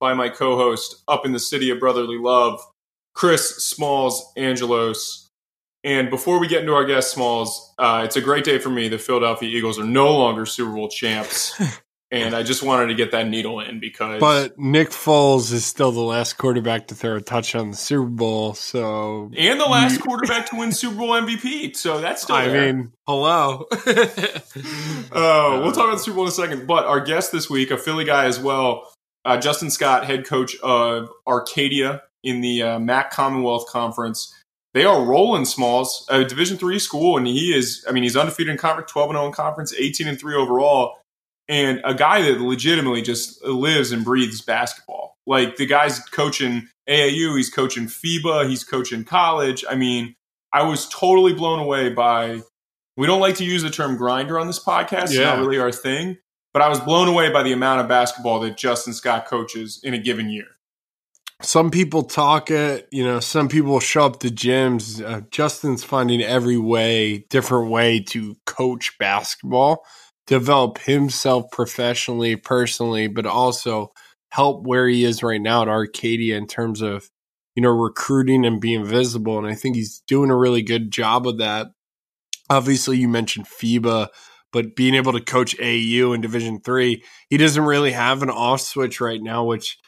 by my co host up in the city of brotherly love, Chris Smalls Angelos. And before we get into our guest, Smalls, uh, it's a great day for me. The Philadelphia Eagles are no longer Super Bowl champs. and I just wanted to get that needle in because. But Nick Foles is still the last quarterback to throw a touchdown in the Super Bowl, so and the last quarterback to win Super Bowl MVP. So that's still. I there. mean, hello. uh, we'll talk about the Super Bowl in a second. But our guest this week, a Philly guy as well, uh, Justin Scott, head coach of Arcadia in the uh, MAC Commonwealth Conference. They are rolling Smalls, a Division three school, and he is. I mean, he's undefeated in conference, twelve and zero in conference, eighteen and three overall and a guy that legitimately just lives and breathes basketball. Like the guy's coaching AAU, he's coaching FIBA, he's coaching college. I mean, I was totally blown away by. We don't like to use the term grinder on this podcast; it's not really our thing. But I was blown away by the amount of basketball that Justin Scott coaches in a given year. Some people talk it, you know. Some people show up to gyms. Uh, Justin's finding every way, different way to coach basketball develop himself professionally, personally, but also help where he is right now at Arcadia in terms of, you know, recruiting and being visible. And I think he's doing a really good job of that. Obviously, you mentioned FIBA, but being able to coach AU in Division Three, he doesn't really have an off switch right now, which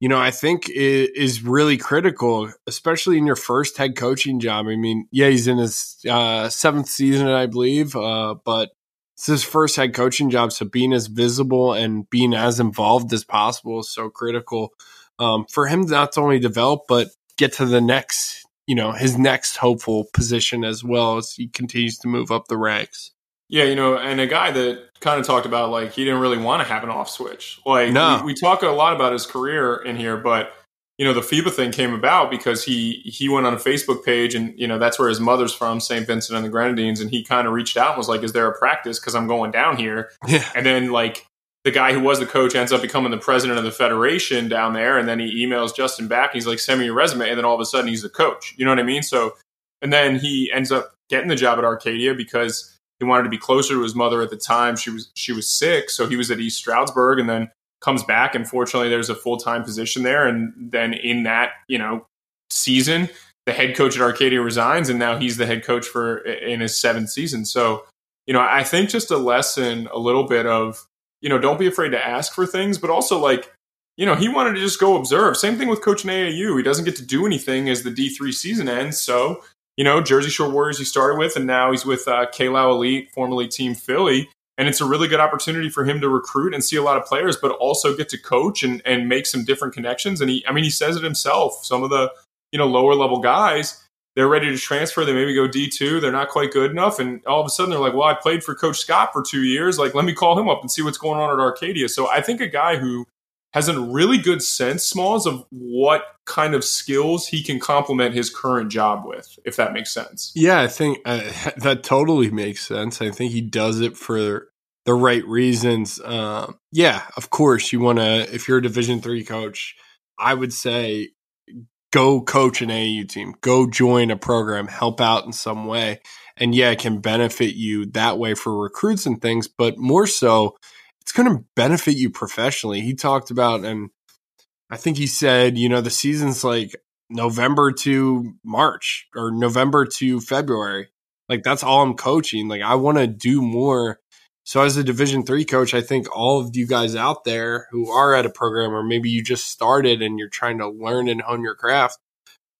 you know I think is really critical, especially in your first head coaching job. I mean, yeah, he's in his uh, seventh season, I believe, uh, but it's his first head coaching job, so being as visible and being as involved as possible is so critical um, for him not to only develop but get to the next, you know, his next hopeful position as well as he continues to move up the ranks. Yeah, you know, and a guy that kind of talked about like he didn't really want to have an off switch. Like no. we, we talk a lot about his career in here, but you know the FIBA thing came about because he he went on a Facebook page and you know that's where his mother's from St. Vincent and the Grenadines and he kind of reached out and was like is there a practice because I'm going down here yeah. and then like the guy who was the coach ends up becoming the president of the federation down there and then he emails Justin back he's like send me your resume and then all of a sudden he's the coach you know what I mean so and then he ends up getting the job at Arcadia because he wanted to be closer to his mother at the time. She was she was sick so he was at East Stroudsburg and then comes back. And fortunately there's a full-time position there. And then in that you know season the head coach at arcadia resigns and now he's the head coach for in his seventh season. So you know i think just a lesson a little bit of you know don't be afraid to ask for things but also like you know he wanted to just go observe. Same thing with coach in aau he doesn't get to do anything as the d3 season ends. So you know jersey shore warriors he started with and now he's with uh, K-Low elite formerly team philly and it's a really good opportunity for him to recruit and see a lot of players, but also get to coach and, and make some different connections. And he, I mean, he says it himself. Some of the, you know, lower level guys, they're ready to transfer. They maybe go D2. They're not quite good enough. And all of a sudden they're like, well, I played for Coach Scott for two years. Like, let me call him up and see what's going on at Arcadia. So I think a guy who has a really good sense, Smalls, of what kind of skills he can complement his current job with, if that makes sense. Yeah, I think uh, that totally makes sense. I think he does it for the right reasons. Um, yeah, of course, you want to. If you're a Division three coach, I would say go coach an AAU team, go join a program, help out in some way, and yeah, it can benefit you that way for recruits and things. But more so, it's going to benefit you professionally. He talked about, and I think he said, you know, the season's like November to March or November to February. Like that's all I'm coaching. Like I want to do more. So as a Division three coach, I think all of you guys out there who are at a program, or maybe you just started and you're trying to learn and hone your craft,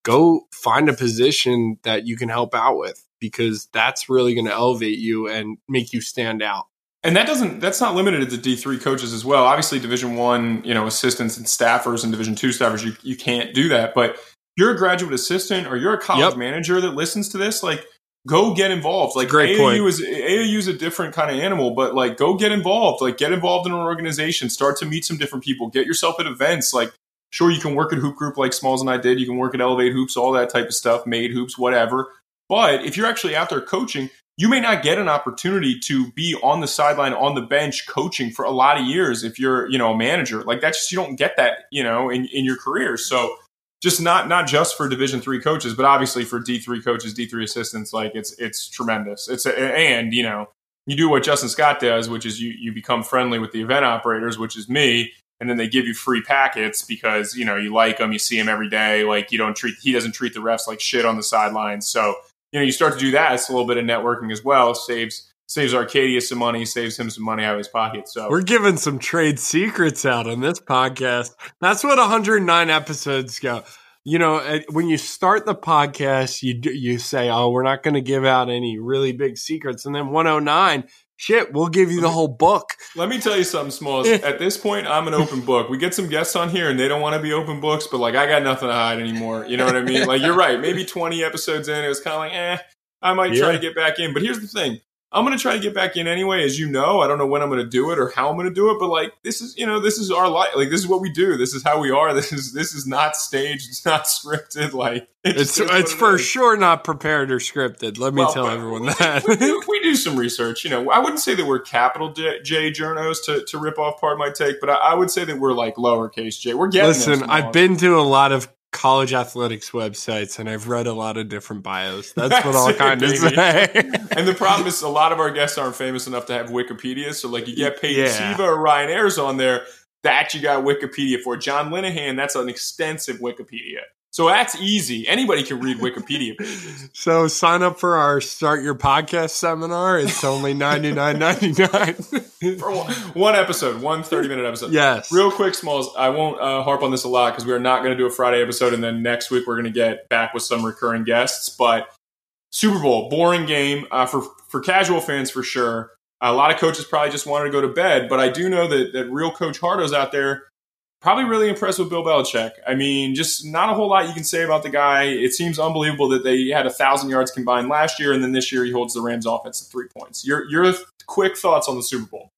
go find a position that you can help out with because that's really going to elevate you and make you stand out and that doesn't that's not limited to d3 coaches as well obviously division one you know assistants and staffers and division two staffers you, you can't do that but you're a graduate assistant or you're a college yep. manager that listens to this like go get involved like Great AAU point. is AAU is a different kind of animal but like go get involved like get involved in an organization start to meet some different people get yourself at events like Sure, you can work at hoop group like Smalls and I did. You can work at Elevate Hoops, all that type of stuff, made hoops, whatever. But if you're actually out there coaching, you may not get an opportunity to be on the sideline, on the bench, coaching for a lot of years if you're, you know, a manager. Like that's just you don't get that, you know, in, in your career. So just not not just for Division three coaches, but obviously for D three coaches, D three assistants, like it's it's tremendous. It's a, and you know you do what Justin Scott does, which is you you become friendly with the event operators, which is me, and then they give you free packets because you know you like them, you see him every day. Like you don't treat he doesn't treat the refs like shit on the sidelines. So you know you start to do that. It's a little bit of networking as well. Saves saves Arcadia some money, saves him some money out of his pocket. So we're giving some trade secrets out on this podcast. That's what 109 episodes go. You know, eh, when you start the podcast, you you say, "Oh, we're not going to give out any really big secrets," and then 109 Shit, we'll give you the whole book. Let me tell you something, Smalls. At this point, I'm an open book. We get some guests on here and they don't want to be open books, but like I got nothing to hide anymore. You know what I mean? Like you're right. Maybe 20 episodes in, it was kind of like, eh, I might yeah. try to get back in. But here's the thing I'm going to try to get back in anyway, as you know. I don't know when I'm going to do it or how I'm going to do it, but like this is, you know, this is our life. Like this is what we do. This is how we are. This is this is not staged. It's not scripted. Like it's it's for sure not prepared or scripted. Let me well, tell everyone that we do, we do, some research. You know, I wouldn't say that we're capital J, J journos to to rip off part of my take, but I, I, would say that we're like lowercase J. We're getting. Listen, I've been to a lot of college athletics websites and I've read a lot of different bios. That's what I'll kind of say. and the problem is a lot of our guests aren't famous enough to have Wikipedia. So like you get Peyton yeah. Siva or Ryan Ayers on there, that you got Wikipedia for. John Linehan, that's an extensive Wikipedia. So that's easy. Anybody can read Wikipedia pages. So sign up for our Start Your Podcast seminar. It's only ninety nine ninety nine for one, one, episode, one 30 minute episode. Yes. Real quick, Smalls. I won't uh, harp on this a lot because we are not going to do a Friday episode, and then next week we're going to get back with some recurring guests. But Super Bowl, boring game uh, for for casual fans for sure. A lot of coaches probably just wanted to go to bed, but I do know that that real Coach Hardo's out there probably really impressed with Bill Belichick. I mean, just not a whole lot you can say about the guy. It seems unbelievable that they had a thousand yards combined last year, and then this year he holds the Rams' offense to three points. Your your quick thoughts on the Super Bowl?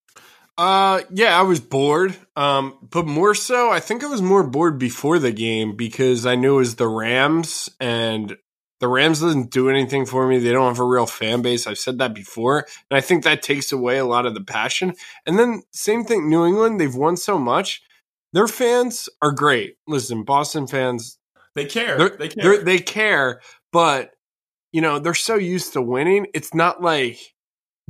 Uh, yeah, I was bored. Um, but more so, I think I was more bored before the game because I knew it was the Rams, and the Rams doesn't do anything for me. They don't have a real fan base. I've said that before, and I think that takes away a lot of the passion. And then same thing, New England. They've won so much their fans are great. Listen, Boston fans, they care. They care. they care, but you know they're so used to winning. It's not like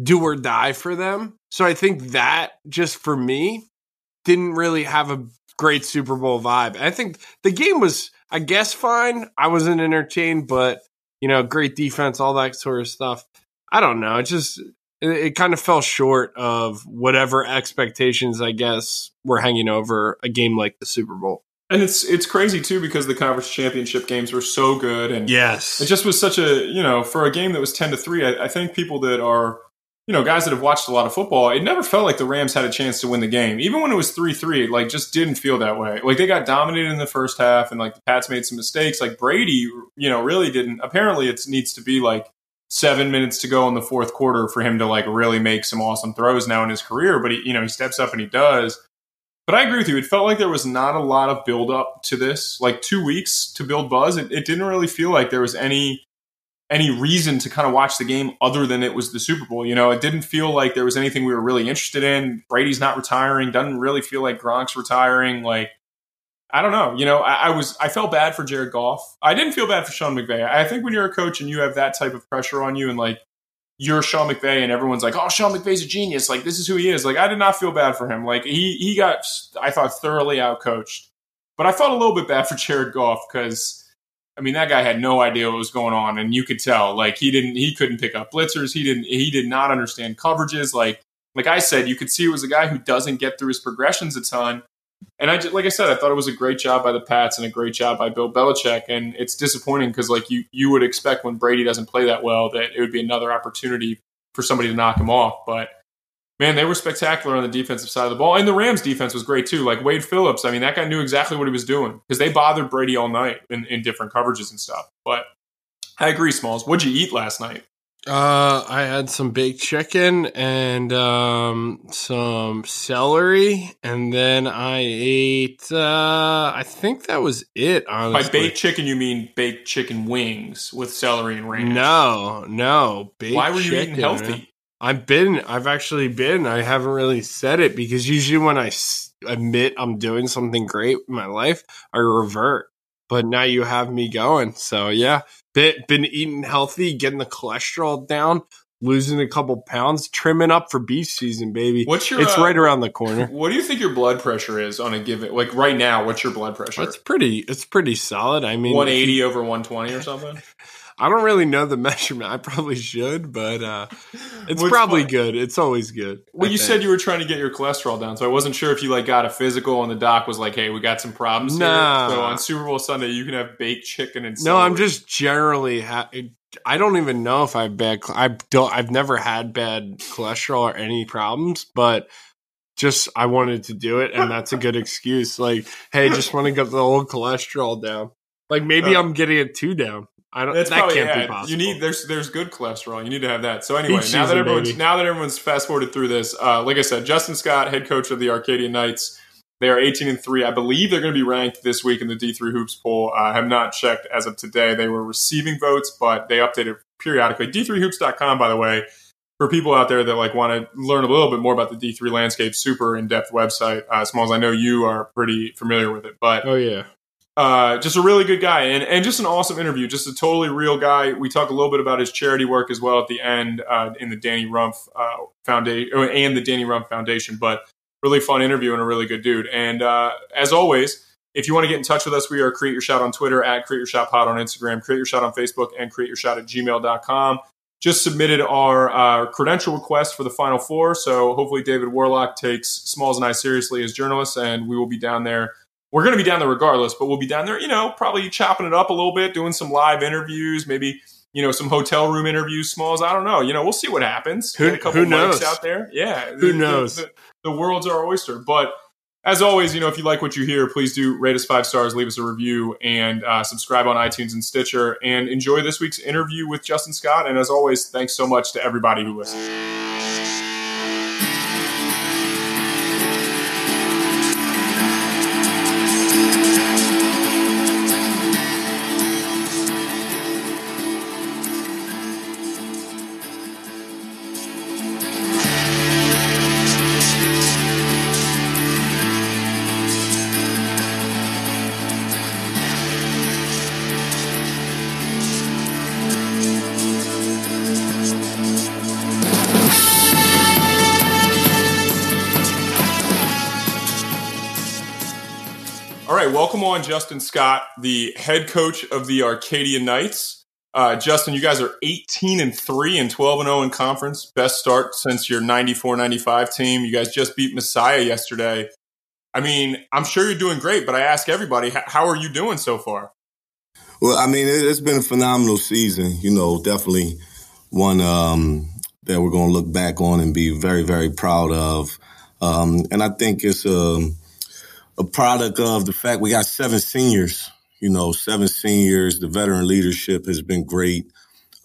do or die for them. So I think that just for me didn't really have a great Super Bowl vibe. I think the game was, I guess, fine. I wasn't entertained, but you know, great defense, all that sort of stuff. I don't know. It just it, it kind of fell short of whatever expectations I guess were hanging over a game like the Super Bowl. And it's it's crazy too because the conference championship games were so good, and yes, it just was such a you know for a game that was ten to three. I, I think people that are you know guys that have watched a lot of football, it never felt like the Rams had a chance to win the game, even when it was three three. Like just didn't feel that way. Like they got dominated in the first half, and like the Pats made some mistakes. Like Brady, you know, really didn't. Apparently, it needs to be like seven minutes to go in the fourth quarter for him to like really make some awesome throws now in his career. But he, you know, he steps up and he does. But I agree with you. It felt like there was not a lot of build up to this. Like two weeks to build buzz. It, it didn't really feel like there was any any reason to kind of watch the game other than it was the Super Bowl. You know, it didn't feel like there was anything we were really interested in. Brady's not retiring. Doesn't really feel like Gronk's retiring. Like I don't know. You know, I, I, was I felt bad for Jared Goff. I didn't feel bad for Sean McVay. I think when you're a coach and you have that type of pressure on you, and like you're Sean McVay, and everyone's like, "Oh, Sean McVay's a genius. Like this is who he is." Like I did not feel bad for him. Like he he got I thought thoroughly outcoached, but I felt a little bit bad for Jared Goff because. I mean, that guy had no idea what was going on, and you could tell. Like he didn't, he couldn't pick up blitzers. He didn't, he did not understand coverages. Like, like I said, you could see it was a guy who doesn't get through his progressions a ton. And I just, like I said, I thought it was a great job by the Pats and a great job by Bill Belichick. And it's disappointing because like you you would expect when Brady doesn't play that well that it would be another opportunity for somebody to knock him off. But man, they were spectacular on the defensive side of the ball. And the Rams defense was great too. Like Wade Phillips, I mean, that guy knew exactly what he was doing because they bothered Brady all night in, in different coverages and stuff. But I agree, Smalls. What'd you eat last night? Uh, I had some baked chicken and um, some celery, and then I ate. Uh, I think that was it. Honestly, by baked chicken, you mean baked chicken wings with celery and ranch? No, no. Baked Why were you chicken, eating healthy? Man. I've been. I've actually been. I haven't really said it because usually when I admit I'm doing something great in my life, I revert. But now you have me going. So yeah, been, been eating healthy, getting the cholesterol down, losing a couple pounds, trimming up for beef season, baby. What's your? It's uh, right around the corner. What do you think your blood pressure is on a given? Like right now, what's your blood pressure? It's pretty. It's pretty solid. I mean, 180 over 120 or something. I don't really know the measurement. I probably should, but uh, it's probably good. It's always good. Well, I you think. said you were trying to get your cholesterol down, so I wasn't sure if you like got a physical and the doc was like, "Hey, we got some problems nah. here." So on Super Bowl Sunday, you can have baked chicken and. No, I'm just generally. Ha- I don't even know if I have bad. I don't. I've never had bad cholesterol or any problems, but just I wanted to do it, and that's a good excuse. Like, hey, just want to get the old cholesterol down. Like maybe uh, I'm getting it too down. I don't. That's that probably, can't yeah, be possible. You need there's there's good cholesterol. You need to have that. So anyway, Each now that everyone's baby. now that everyone's fast forwarded through this, uh, like I said, Justin Scott, head coach of the Arcadia Knights. They are 18 and three. I believe they're going to be ranked this week in the D3 Hoops poll. I have not checked as of today. They were receiving votes, but they updated periodically. D3Hoops.com, by the way, for people out there that like want to learn a little bit more about the D3 landscape, super in depth website. Uh, Smalls, I know you are pretty familiar with it, but oh yeah, uh, just a really good guy and, and just an awesome interview. Just a totally real guy. We talk a little bit about his charity work as well at the end uh, in the Danny Rumph uh, Foundation and the Danny Rumph Foundation. But really fun interview and a really good dude. And uh, as always, if you want to get in touch with us, we are Create Your Shot on Twitter, at Create Your Shot Pod on Instagram, Create Your Shot on Facebook, and Create Your Shot at gmail.com. Just submitted our uh, credential request for the Final Four. So hopefully David Worlock takes Smalls and I seriously as journalists, and we will be down there we're going to be down there regardless, but we'll be down there, you know, probably chopping it up a little bit, doing some live interviews, maybe, you know, some hotel room interviews, smalls. I don't know. You know, we'll see what happens. Who, a couple who knows out there? Yeah. Who the, knows? The, the, the, world's our oyster. But as always, you know, if you like what you hear, please do rate us five stars, leave us a review, and uh, subscribe on iTunes and Stitcher. And enjoy this week's interview with Justin Scott. And as always, thanks so much to everybody who listens. On Justin Scott, the head coach of the Arcadia Knights. Uh, Justin, you guys are 18 and 3 and 12 and 0 in conference. Best start since your 94 95 team. You guys just beat Messiah yesterday. I mean, I'm sure you're doing great, but I ask everybody, how are you doing so far? Well, I mean, it's been a phenomenal season. You know, definitely one um, that we're going to look back on and be very, very proud of. Um, and I think it's a. Um, a product of the fact we got seven seniors. You know, seven seniors. The veteran leadership has been great.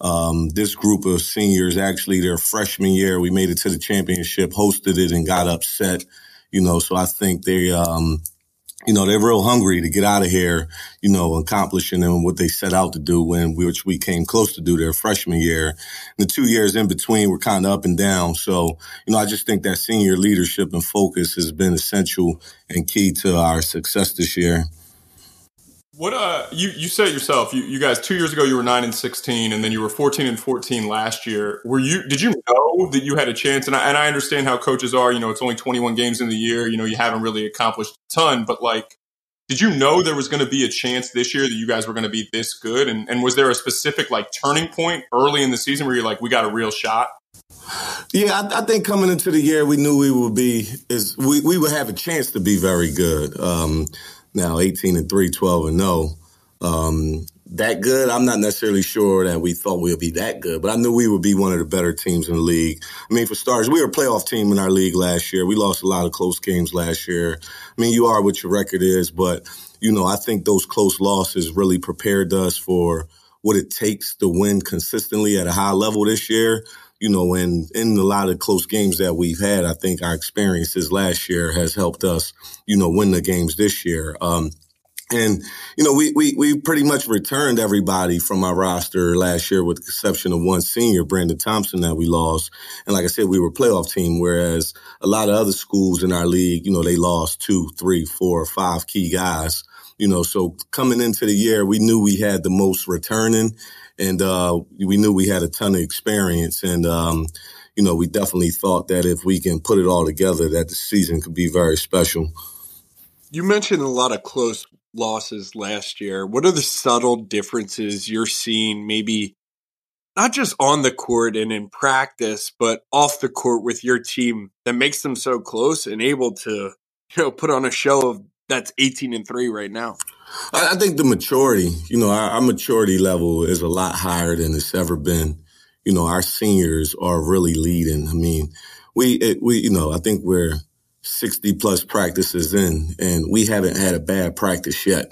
Um, this group of seniors, actually, their freshman year, we made it to the championship, hosted it, and got upset. You know, so I think they um, you know, they're real hungry to get out of here, you know, accomplishing them what they set out to do when which we came close to do their freshman year. And the two years in between were kind of up and down. So, you know, I just think that senior leadership and focus has been essential and key to our success this year. What uh you you said yourself. You you guys 2 years ago you were 9 and 16 and then you were 14 and 14 last year. Were you did you know that you had a chance and I, and I understand how coaches are, you know, it's only 21 games in the year, you know, you haven't really accomplished a ton, but like did you know there was going to be a chance this year that you guys were going to be this good and and was there a specific like turning point early in the season where you're like we got a real shot? Yeah, I, I, think coming into the year, we knew we would be is we, we would have a chance to be very good. Um, now 18 and 3, 12 and 0. Um, that good, I'm not necessarily sure that we thought we would be that good, but I knew we would be one of the better teams in the league. I mean, for starters, we were a playoff team in our league last year. We lost a lot of close games last year. I mean, you are what your record is, but, you know, I think those close losses really prepared us for what it takes to win consistently at a high level this year. You know, and in a lot of close games that we've had, I think our experiences last year has helped us, you know, win the games this year. Um, and, you know, we, we, we pretty much returned everybody from our roster last year with the exception of one senior, Brandon Thompson, that we lost. And like I said, we were a playoff team, whereas a lot of other schools in our league, you know, they lost two, three, four, five key guys. You know, so coming into the year, we knew we had the most returning and, uh, we knew we had a ton of experience. And, um, you know, we definitely thought that if we can put it all together, that the season could be very special. You mentioned a lot of close losses last year. What are the subtle differences you're seeing, maybe not just on the court and in practice, but off the court with your team that makes them so close and able to, you know, put on a show of that's 18 and three right now? I think the maturity, you know, our, our maturity level is a lot higher than it's ever been. You know, our seniors are really leading. I mean, we, it, we, you know, I think we're 60 plus practices in and we haven't had a bad practice yet.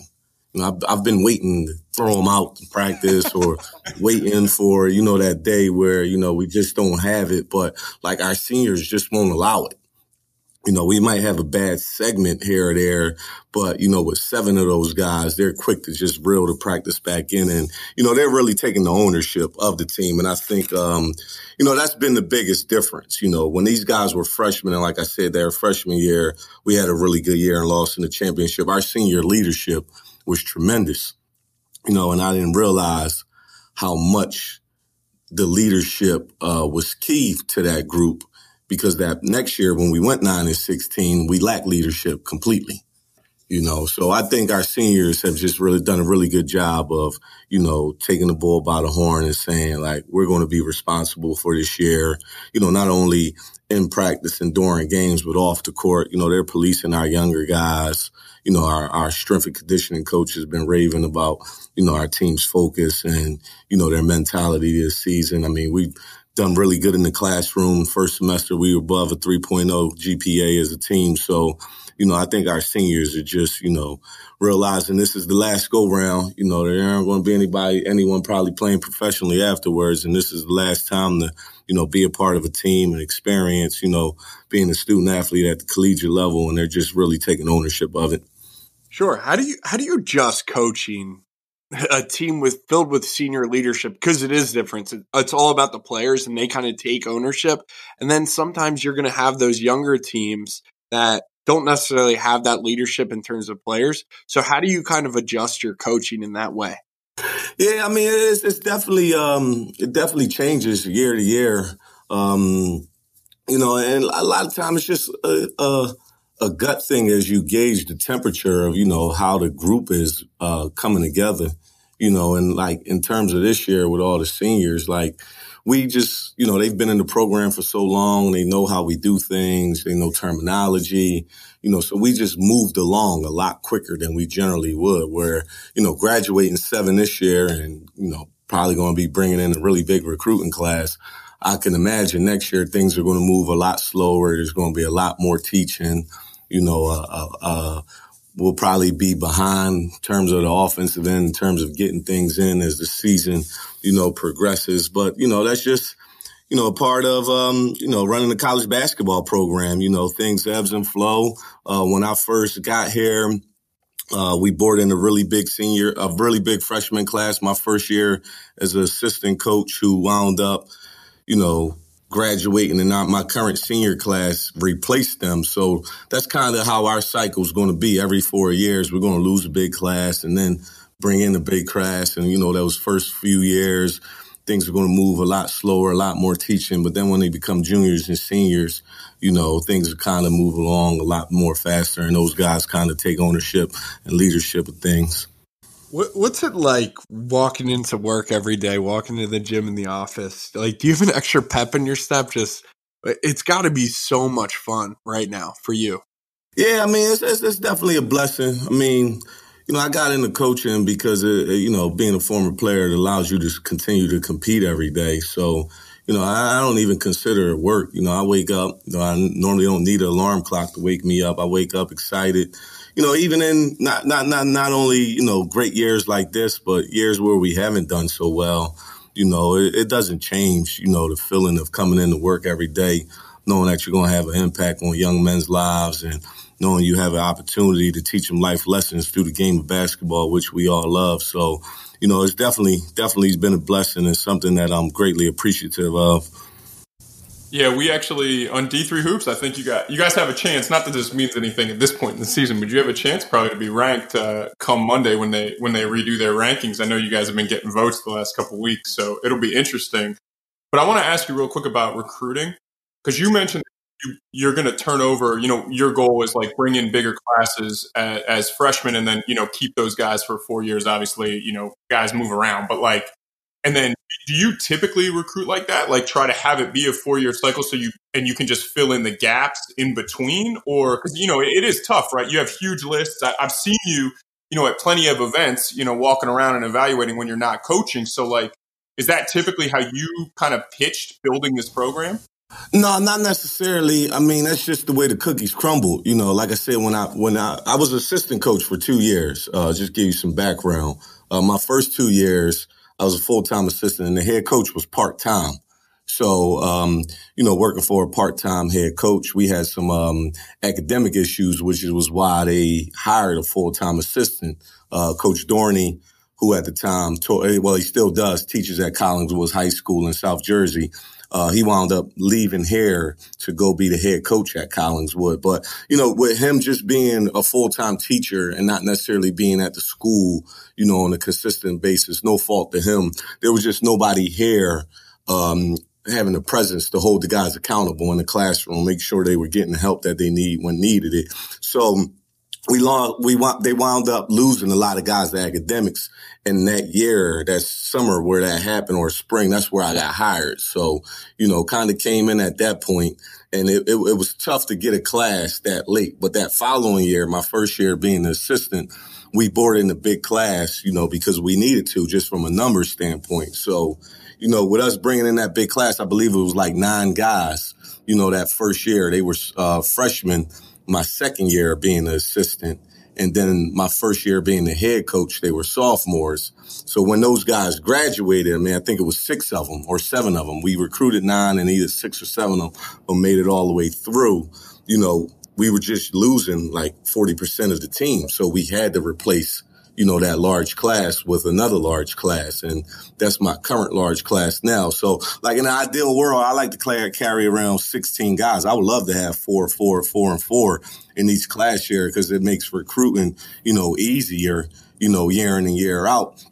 You know, I've, I've been waiting to throw them out to practice or waiting for, you know, that day where, you know, we just don't have it. But like our seniors just won't allow it you know, we might have a bad segment here or there, but you know, with seven of those guys, they're quick to just reel the practice back in, and you know, they're really taking the ownership of the team. And I think, um, you know, that's been the biggest difference. You know, when these guys were freshmen, and like I said, their freshman year, we had a really good year and lost in the championship. Our senior leadership was tremendous. You know, and I didn't realize how much the leadership uh, was key to that group because that next year when we went nine and 16, we lacked leadership completely. You know, so I think our seniors have just really done a really good job of, you know, taking the bull by the horn and saying like, we're going to be responsible for this year. You know, not only in practice and during games, but off the court. You know, they're policing our younger guys. You know, our, our strength and conditioning coach has been raving about, you know, our team's focus and, you know, their mentality this season. I mean, we done really good in the classroom. First semester, we were above a 3.0 GPA as a team. So, you know, I think our seniors are just, you know, realizing this is the last go round. You know, there aren't going to be anybody, anyone probably playing professionally afterwards. And this is the last time to, you know, be a part of a team and experience, you know, being a student athlete at the collegiate level. And they're just really taking ownership of it. Sure. How do you, how do you adjust coaching a team with filled with senior leadership because it is different. It's all about the players and they kind of take ownership. And then sometimes you're going to have those younger teams that don't necessarily have that leadership in terms of players. So how do you kind of adjust your coaching in that way? Yeah, I mean, it's, it's definitely um, it definitely changes year to year. Um, you know, and a lot of times it's just a, a a gut thing as you gauge the temperature of, you know, how the group is uh, coming together, you know, and like in terms of this year with all the seniors, like we just, you know, they've been in the program for so long. They know how we do things. They know terminology, you know, so we just moved along a lot quicker than we generally would where, you know, graduating seven this year and, you know, probably going to be bringing in a really big recruiting class. I can imagine next year things are going to move a lot slower. There's going to be a lot more teaching you know, uh, uh, uh, will probably be behind in terms of the offensive end, in terms of getting things in as the season, you know, progresses. But, you know, that's just, you know, a part of, um, you know, running the college basketball program. You know, things ebbs and flow. Uh, when I first got here, uh, we brought in a really big senior, a really big freshman class. My first year as an assistant coach who wound up, you know, graduating and not my current senior class replaced them. So that's kind of how our cycle is going to be. Every four years, we're going to lose a big class and then bring in a big class. And, you know, those first few years, things are going to move a lot slower, a lot more teaching. But then when they become juniors and seniors, you know, things kind of move along a lot more faster. And those guys kind of take ownership and leadership of things. What's it like walking into work every day, walking to the gym in the office? Like, do you have an extra pep in your step? Just, it's got to be so much fun right now for you. Yeah, I mean, it's, it's, it's, definitely a blessing. I mean, you know, I got into coaching because, it, you know, being a former player, it allows you to continue to compete every day. So, you know, I, I, don't even consider it work. You know, I wake up, you know, I normally don't need an alarm clock to wake me up. I wake up excited. You know, even in not not not not only, you know, great years like this, but years where we haven't done so well, you know, it, it doesn't change, you know, the feeling of coming into work every day, knowing that you're going to have an impact on young men's lives and knowing you have an opportunity to teach them life lessons through the game of basketball, which we all love. So, you know, it's definitely definitely been a blessing and something that I'm greatly appreciative of. Yeah, we actually on D three hoops. I think you got you guys have a chance. Not that this means anything at this point in the season, but you have a chance probably to be ranked uh, come Monday when they when they redo their rankings. I know you guys have been getting votes the last couple weeks, so it'll be interesting. But I want to ask you real quick about recruiting because you mentioned you, are going to turn over. You know, your goal is like bring in bigger classes as, as, freshmen, and then you know keep those guys for four years. Obviously, you know, guys move around, but like, and then do you typically recruit like that? Like, try to have it be a four year cycle, so you and you can just fill in the gaps in between, or because you know it, it is tough, right? You have huge lists. I, I've seen you, you know, at plenty of events, you know, walking around and evaluating when you're not coaching. So, like, is that typically how you kind of pitched building this program? No, not necessarily. I mean, that's just the way the cookies crumble. You know, like I said, when I when I I was assistant coach for two years. Uh, just give you some background. Uh, my first two years, I was a full time assistant, and the head coach was part time. So, um, you know, working for a part time head coach, we had some um, academic issues, which was why they hired a full time assistant, uh, Coach Dorney, who at the time, taught, well, he still does, teaches at Collingswood High School in South Jersey. Uh, he wound up leaving here to go be the head coach at Collingswood. But, you know, with him just being a full time teacher and not necessarily being at the school, you know, on a consistent basis, no fault to him. There was just nobody here, um, having the presence to hold the guys accountable in the classroom, make sure they were getting the help that they need when needed it. So, we long, we want, they wound up losing a lot of guys to academics. in that year, that summer where that happened or spring, that's where I got hired. So, you know, kind of came in at that point and it, it, it was tough to get a class that late. But that following year, my first year being an assistant, we boarded in a big class, you know, because we needed to just from a number standpoint. So, you know, with us bringing in that big class, I believe it was like nine guys, you know, that first year they were uh, freshmen my second year being an assistant. And then my first year being the head coach, they were sophomores. So when those guys graduated, I mean, I think it was six of them or seven of them. We recruited nine and either six or seven of them made it all the way through. You know, we were just losing like 40% of the team. So we had to replace you know, that large class with another large class. And that's my current large class now. So like in an ideal world, I like to carry around 16 guys. I would love to have four, four, four and four in each class year because it makes recruiting, you know, easier, you know, year in and year out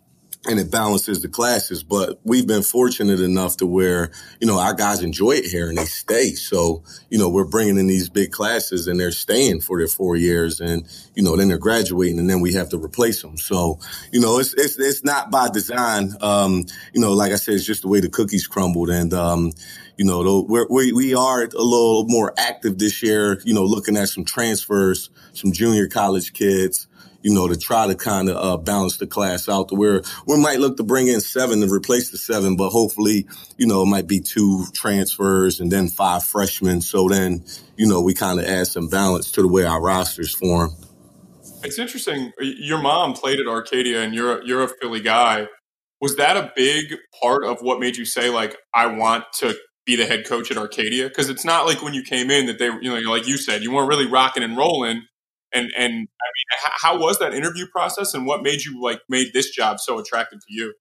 and it balances the classes. But we've been fortunate enough to where, you know, our guys enjoy it here and they stay. So, you know, we're bringing in these big classes and they're staying for their four years and, you know, then they're graduating and then we have to replace them. So, you know, it's, it's, it's not by design. Um, you know, like I said, it's just the way the cookies crumbled and, um, you know, we're, we, we are a little more active this year, you know, looking at some transfers, some junior college kids, you know, to try to kind of uh, balance the class out to where we might look to bring in seven to replace the seven, but hopefully, you know, it might be two transfers and then five freshmen. So then, you know, we kind of add some balance to the way our rosters form. It's interesting. Your mom played at Arcadia, and you're you're a Philly guy. Was that a big part of what made you say, like, I want to be the head coach at Arcadia? Because it's not like when you came in that they, you know, like you said, you weren't really rocking and rolling and and I mean, how was that interview process, and what made you like made this job so attractive to you?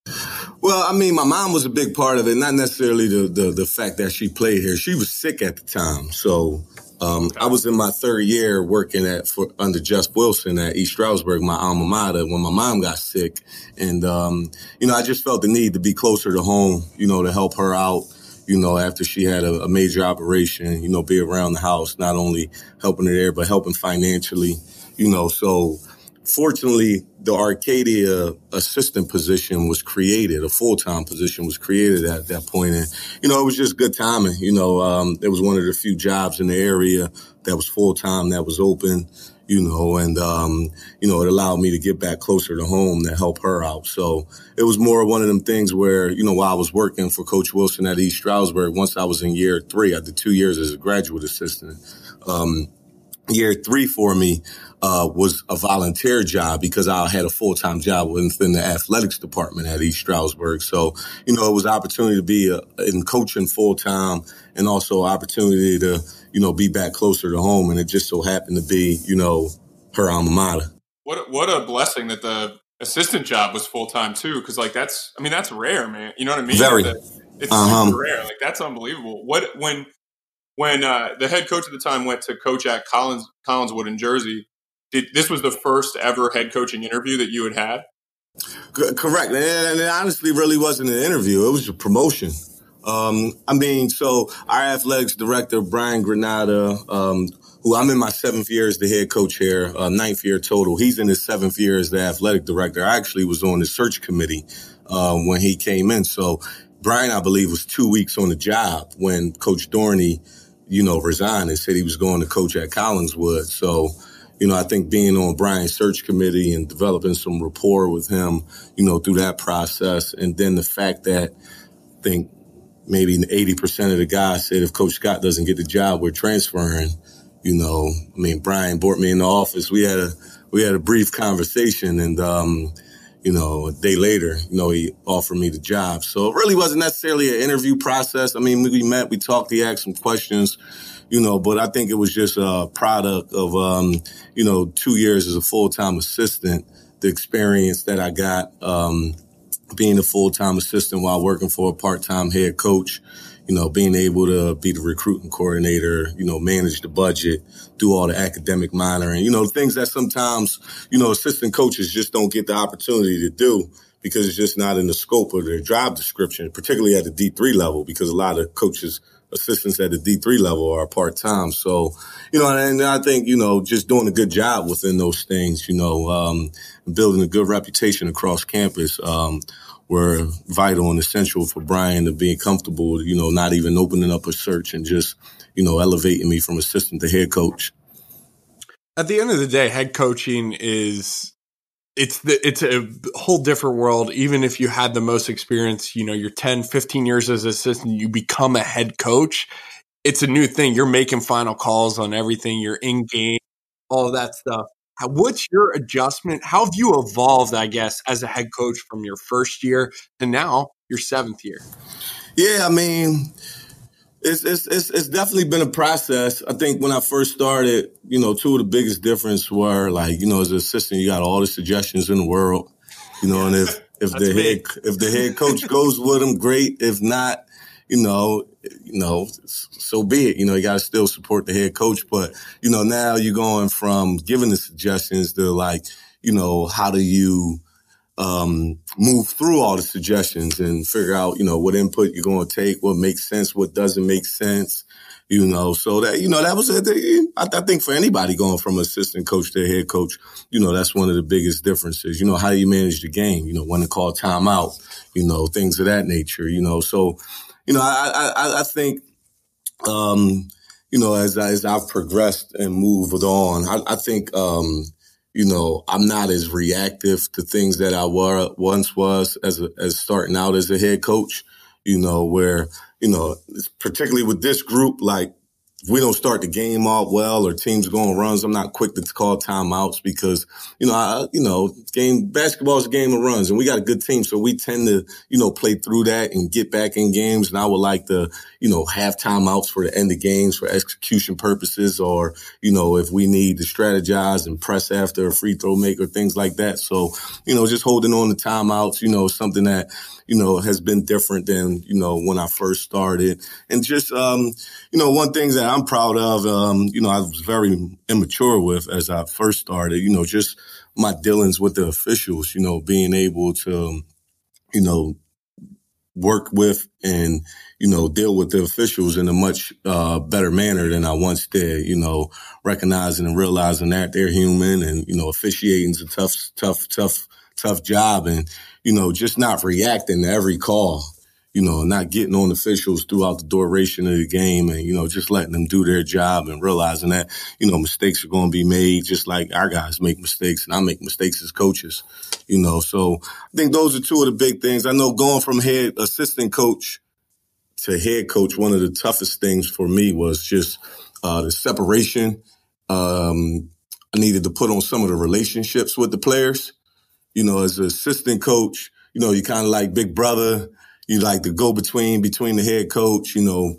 Well, I mean, my mom was a big part of it. Not necessarily the the, the fact that she played here. She was sick at the time, so um, I was in my third year working at for under Jeff Wilson at East Stroudsburg, my alma mater, when my mom got sick, and um, you know, I just felt the need to be closer to home, you know, to help her out you know, after she had a, a, major operation, you know, be around the house, not only helping her there, but helping financially, you know. So fortunately, the Arcadia assistant position was created, a full time position was created at that point. And, you know, it was just good timing. You know, um, it was one of the few jobs in the area that was full time that was open, you know, and, um, you know, it allowed me to get back closer to home to help her out. So it was more one of them things where, you know, while I was working for Coach Wilson at East Stroudsburg, once I was in year three, I did two years as a graduate assistant. Um, year three for me uh, was a volunteer job because I had a full time job within the athletics department at East Stroudsburg. So, you know, it was opportunity to be a, uh, in coaching full time and also opportunity to, you know, be back closer to home. And it just so happened to be, you know, her alma mater. What what a blessing that the assistant job was full time too, because like that's I mean that's rare, man. You know what I mean? Very. it's uh-huh. super rare. Like that's unbelievable. What when when uh, the head coach at the time went to coach at Collins Collingswood in Jersey, did, this was the first ever head coaching interview that you had had. Correct, and it honestly really wasn't an interview; it was a promotion. Um, I mean, so our athletics director Brian Granata, um, who I'm in my seventh year as the head coach here, uh, ninth year total. He's in his seventh year as the athletic director. I actually was on the search committee uh, when he came in. So Brian, I believe, was two weeks on the job when Coach Dorney you know, resigned and said he was going to coach at Collingswood. So, you know, I think being on Brian's search committee and developing some rapport with him, you know, through that process. And then the fact that I think maybe 80% of the guys said if Coach Scott doesn't get the job, we're transferring. You know, I mean, Brian brought me in the office. We had a, we had a brief conversation and, um, you know, a day later, you know, he offered me the job. So it really wasn't necessarily an interview process. I mean, we met, we talked, he asked some questions, you know, but I think it was just a product of, um, you know, two years as a full-time assistant, the experience that I got, um, being a full-time assistant while working for a part-time head coach, you know, being able to be the recruiting coordinator, you know, manage the budget, do all the academic monitoring, you know, things that sometimes, you know, assistant coaches just don't get the opportunity to do because it's just not in the scope of their job description, particularly at the D3 level, because a lot of coaches, assistants at the D3 level are part time. So, you know, and I think, you know, just doing a good job within those things, you know, um, building a good reputation across campus, um, were vital and essential for Brian to be comfortable, you know, not even opening up a search and just, you know, elevating me from assistant to head coach. At the end of the day, head coaching is it's the it's a whole different world even if you had the most experience, you know, you're 10, 15 years as assistant, you become a head coach. It's a new thing. You're making final calls on everything, you're in game, all that stuff what's your adjustment? How have you evolved, I guess, as a head coach from your first year to now your seventh year? Yeah, I mean, it's, it's, it's, it's definitely been a process. I think when I first started, you know, two of the biggest difference were like, you know, as an assistant, you got all the suggestions in the world, you know, and if, if the head, if the head coach goes with them, great. If not, you know, you know, so be it. You know, you got to still support the head coach, but you know, now you're going from giving the suggestions to like, you know, how do you um, move through all the suggestions and figure out, you know, what input you're going to take, what makes sense, what doesn't make sense, you know, so that, you know, that was, I think for anybody going from assistant coach to head coach, you know, that's one of the biggest differences. You know, how you manage the game? You know, when to call timeout, you know, things of that nature, you know, so, you know, I, I, I think, um, you know, as, as I've progressed and moved on, I, I think, um, you know, I'm not as reactive to things that I were once was as a, as starting out as a head coach. You know, where you know, particularly with this group, like if we don't start the game off well or teams going runs, I'm not quick to call timeouts because, you know, I, you know, game, basketball is a game of runs and we got a good team. So we tend to, you know, play through that and get back in games. And I would like to, you know, have timeouts for the end of games for execution purposes or, you know, if we need to strategize and press after a free throw maker, things like that. So, you know, just holding on to timeouts, you know, something that, you know, has been different than, you know, when I first started. And just, um, you know, one thing that I'm proud of, um, you know, I was very immature with as I first started, you know, just my dealings with the officials, you know, being able to, you know, work with and, you know, deal with the officials in a much uh, better manner than I once did, you know, recognizing and realizing that they're human and, you know, officiating is a tough, tough, tough, tough job and, you know, just not reacting to every call you know, not getting on officials throughout the duration of the game and, you know, just letting them do their job and realizing that, you know, mistakes are going to be made just like our guys make mistakes and I make mistakes as coaches, you know. So I think those are two of the big things. I know going from head assistant coach to head coach, one of the toughest things for me was just uh, the separation. Um, I needed to put on some of the relationships with the players. You know, as an assistant coach, you know, you kind of like big brother you like the go between between the head coach. You know,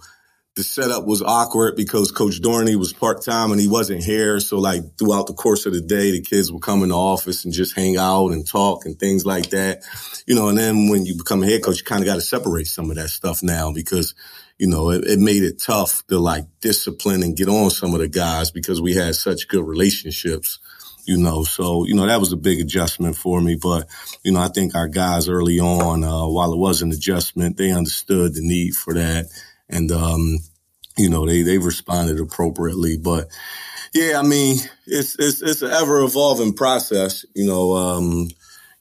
the setup was awkward because Coach Dorney was part time and he wasn't here. So like throughout the course of the day, the kids would come in the office and just hang out and talk and things like that. You know, and then when you become a head coach, you kind of got to separate some of that stuff now because you know, it, it, made it tough to like discipline and get on some of the guys because we had such good relationships you know. So, you know, that was a big adjustment for me. But, you know, I think our guys early on, uh, while it was an adjustment, they understood the need for that. And, um, you know, they, they responded appropriately. But yeah, I mean, it's, it's, it's an ever evolving process, you know, um,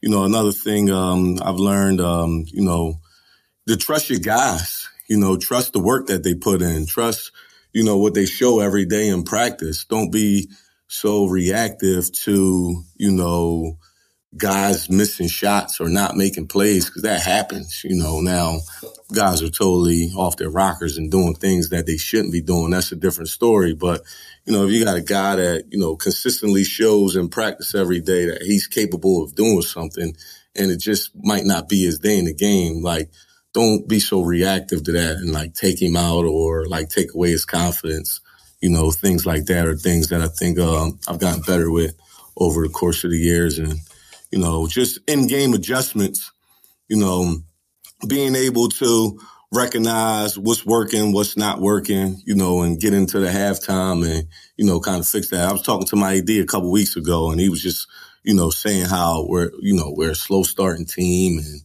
you know, another thing, um, I've learned, um, you know, to trust your guys, you know, trust the work that they put in, trust, you know, what they show every day in practice. Don't be, so reactive to, you know, guys missing shots or not making plays because that happens. You know, now guys are totally off their rockers and doing things that they shouldn't be doing. That's a different story. But, you know, if you got a guy that, you know, consistently shows in practice every day that he's capable of doing something and it just might not be his day in the game, like, don't be so reactive to that and like take him out or like take away his confidence you know, things like that are things that I think um, I've gotten better with over the course of the years. And, you know, just in game adjustments, you know, being able to recognize what's working, what's not working, you know, and get into the halftime and, you know, kind of fix that. I was talking to my AD a couple weeks ago and he was just, you know, saying how we're, you know, we're a slow starting team and,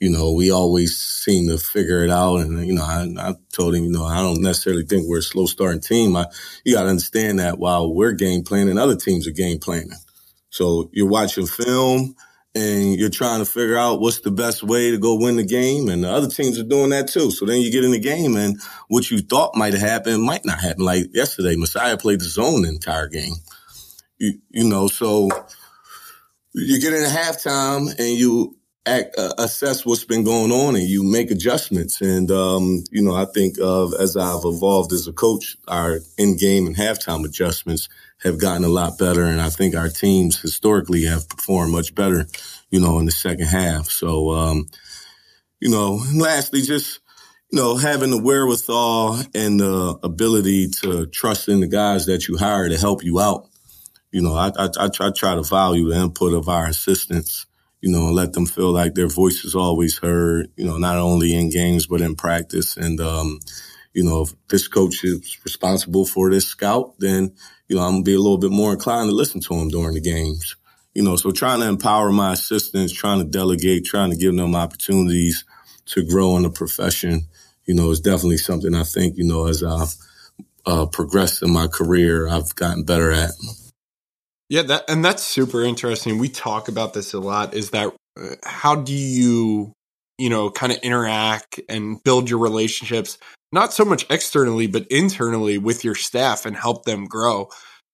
you know, we always seem to figure it out. And, you know, I, I told him, you know, I don't necessarily think we're a slow starting team. I, you got to understand that while we're game planning, other teams are game planning. So you're watching film and you're trying to figure out what's the best way to go win the game. And the other teams are doing that too. So then you get in the game and what you thought might have happened might not happen. Like yesterday, Messiah played the zone the entire game. You, you know, so you get in halftime and you act, uh, assess what's been going on and you make adjustments. And, um, you know, I think of as I've evolved as a coach, our in game and halftime adjustments have gotten a lot better. And I think our teams historically have performed much better, you know, in the second half. So, um, you know, lastly, just, you know, having the wherewithal and the ability to trust in the guys that you hire to help you out. You know, I, I, I try, I try to value the input of our assistants you know, let them feel like their voice is always heard, you know, not only in games, but in practice. And, um, you know, if this coach is responsible for this scout, then, you know, I'm gonna be a little bit more inclined to listen to him during the games. You know, so trying to empower my assistants, trying to delegate, trying to give them opportunities to grow in the profession, you know, is definitely something I think, you know, as I've uh, progressed in my career, I've gotten better at. Yeah, that and that's super interesting. We talk about this a lot. Is that uh, how do you, you know, kind of interact and build your relationships, not so much externally, but internally with your staff and help them grow?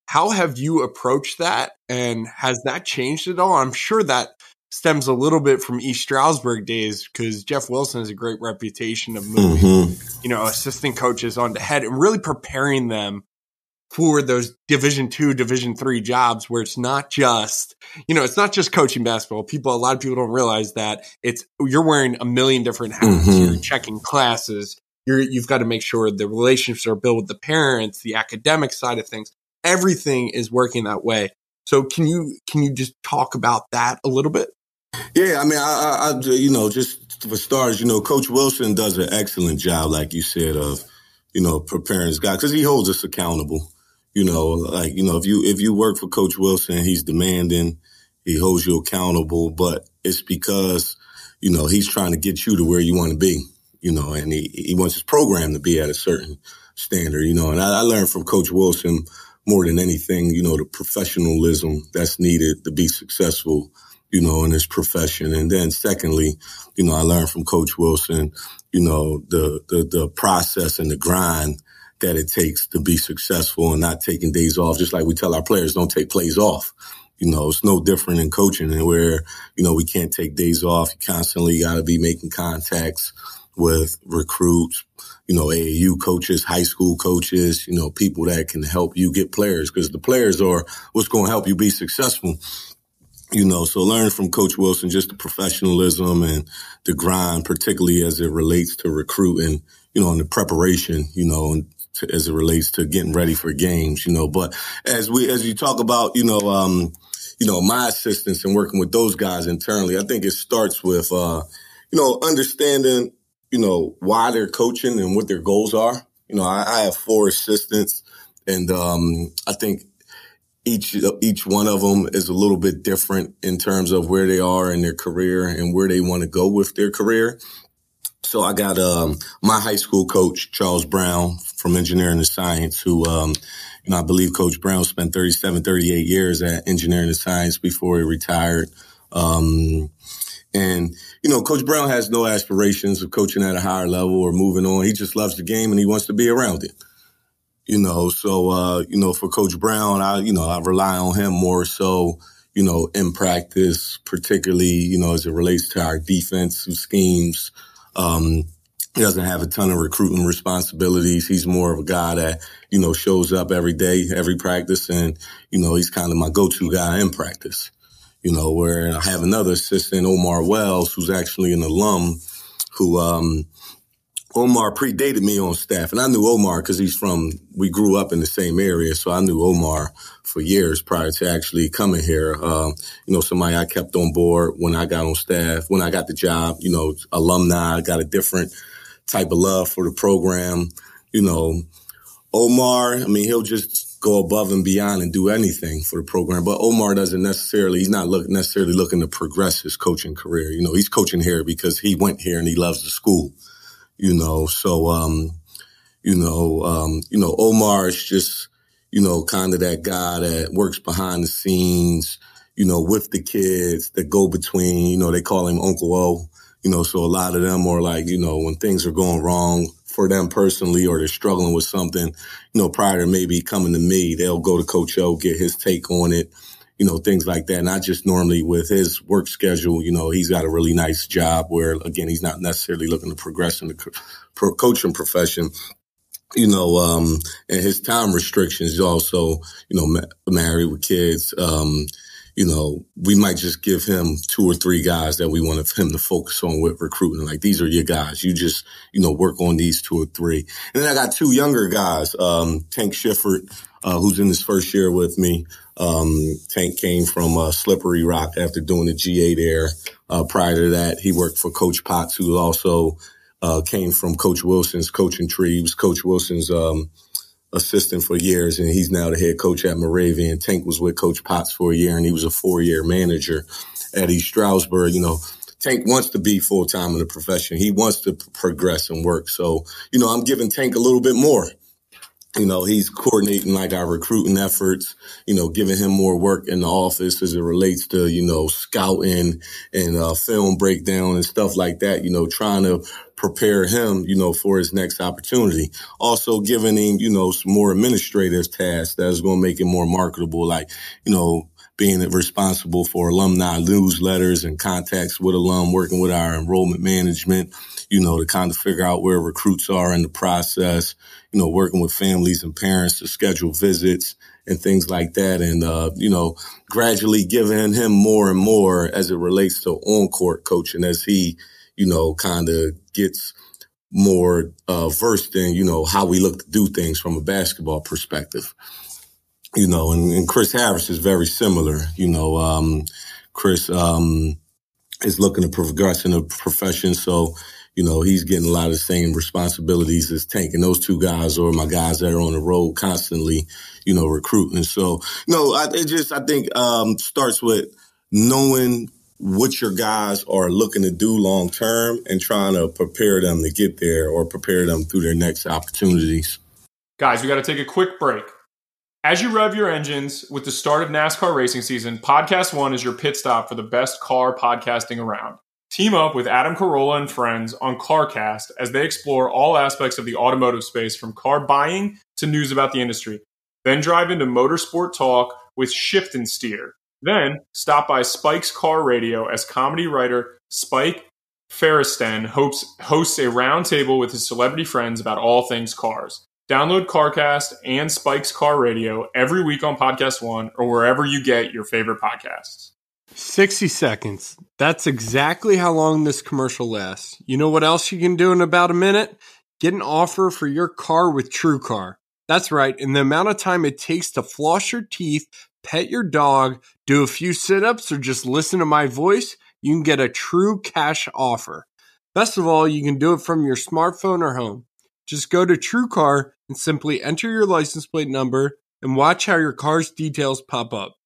How have you approached that, and has that changed at all? I'm sure that stems a little bit from East Stroudsburg days because Jeff Wilson has a great reputation of moving, mm-hmm. you know, assistant coaches on the head and really preparing them for those division two division three jobs where it's not just you know it's not just coaching basketball. People a lot of people don't realize that it's you're wearing a million different hats. Mm-hmm. you're checking classes. You're you've got to make sure the relationships are built with the parents the academic side of things. Everything is working that way. So can you can you just talk about that a little bit? Yeah i mean i, I, I you know just for starters you know coach wilson does an excellent job like you said of you know preparing his guy because he holds us accountable you know, like, you know, if you, if you work for Coach Wilson, he's demanding, he holds you accountable, but it's because, you know, he's trying to get you to where you want to be, you know, and he, he wants his program to be at a certain standard, you know, and I, I learned from Coach Wilson more than anything, you know, the professionalism that's needed to be successful, you know, in this profession. And then secondly, you know, I learned from Coach Wilson, you know, the, the, the process and the grind that it takes to be successful and not taking days off. Just like we tell our players, don't take plays off. You know, it's no different in coaching and where, you know, we can't take days off. You constantly got to be making contacts with recruits, you know, AAU coaches, high school coaches, you know, people that can help you get players because the players are what's going to help you be successful. You know, so learn from Coach Wilson just the professionalism and the grind, particularly as it relates to recruiting, you know, and the preparation, you know, and to, as it relates to getting ready for games, you know. But as we as you talk about, you know, um, you know, my assistants and working with those guys internally, I think it starts with uh, you know, understanding, you know, why they're coaching and what their goals are. You know, I, I have four assistants and um, I think each each one of them is a little bit different in terms of where they are in their career and where they want to go with their career. So I got um, my high school coach, Charles Brown from Engineering and Science, who, um, I believe Coach Brown spent 37, 38 years at Engineering and Science before he retired. Um, and, you know, Coach Brown has no aspirations of coaching at a higher level or moving on. He just loves the game and he wants to be around it. You know, so, uh, you know, for Coach Brown, I, you know, I rely on him more so, you know, in practice, particularly, you know, as it relates to our defensive schemes, um, he doesn't have a ton of recruiting responsibilities. He's more of a guy that, you know, shows up every day, every practice. And, you know, he's kind of my go-to guy in practice, you know, where I have another assistant, Omar Wells, who's actually an alum who, um, Omar predated me on staff, and I knew Omar because he's from. We grew up in the same area, so I knew Omar for years prior to actually coming here. Uh, you know, somebody I kept on board when I got on staff, when I got the job. You know, alumni got a different type of love for the program. You know, Omar. I mean, he'll just go above and beyond and do anything for the program. But Omar doesn't necessarily. He's not look, necessarily looking to progress his coaching career. You know, he's coaching here because he went here and he loves the school you know. So, um, you know, um, you know, Omar is just, you know, kind of that guy that works behind the scenes, you know, with the kids that go between, you know, they call him Uncle O, you know, so a lot of them are like, you know, when things are going wrong for them personally or they're struggling with something, you know, prior to maybe coming to me, they'll go to Coach O, get his take on it you know, things like that. Not just normally with his work schedule, you know, he's got a really nice job where, again, he's not necessarily looking to progress in the co- coaching profession. You know, um, and his time restrictions, he's also, you know, ma- married with kids. Um, you know, we might just give him two or three guys that we want him to focus on with recruiting. Like these are your guys. You just, you know, work on these two or three. And then I got two younger guys, um, Tank Shifford, uh, who's in his first year with me. Um, Tank came from uh, Slippery Rock after doing the GA there. Uh, prior to that, he worked for Coach Potts, who also uh, came from Coach Wilson's coaching tree. He was Coach Wilson's um, assistant for years, and he's now the head coach at Moravian. Tank was with Coach Potts for a year, and he was a four-year manager at East Stroudsburg. You know, Tank wants to be full time in the profession. He wants to progress and work. So, you know, I'm giving Tank a little bit more you know, he's coordinating like our recruiting efforts, you know, giving him more work in the office as it relates to, you know, scouting and uh, film breakdown and stuff like that, you know, trying to prepare him, you know, for his next opportunity. Also giving him, you know, some more administrative tasks that's going to make him more marketable, like, you know, being responsible for alumni newsletters and contacts with alum, working with our enrollment management, you know, to kind of figure out where recruits are in the process, you know, working with families and parents to schedule visits and things like that. And, uh, you know, gradually giving him more and more as it relates to on court coaching as he, you know, kind of gets more uh, versed in, you know, how we look to do things from a basketball perspective. You know, and, and Chris Harris is very similar. You know, um, Chris um, is looking to progress in the profession. So, you know, he's getting a lot of the same responsibilities as Tank. And those two guys are my guys that are on the road constantly, you know, recruiting. So, you know, I, it just, I think, um, starts with knowing what your guys are looking to do long term and trying to prepare them to get there or prepare them through their next opportunities. Guys, we got to take a quick break. As you rev your engines with the start of NASCAR racing season, Podcast One is your pit stop for the best car podcasting around. Team up with Adam Carolla and friends on CarCast as they explore all aspects of the automotive space from car buying to news about the industry. Then drive into motorsport talk with Shift and Steer. Then stop by Spike's Car Radio as comedy writer Spike Feresten hosts, hosts a roundtable with his celebrity friends about all things cars. Download CarCast and Spike's Car Radio every week on Podcast One or wherever you get your favorite podcasts. 60 seconds. That's exactly how long this commercial lasts. You know what else you can do in about a minute? Get an offer for your car with TrueCar. That's right. In the amount of time it takes to floss your teeth, pet your dog, do a few sit ups, or just listen to my voice, you can get a true cash offer. Best of all, you can do it from your smartphone or home. Just go to TrueCar and simply enter your license plate number and watch how your car's details pop up.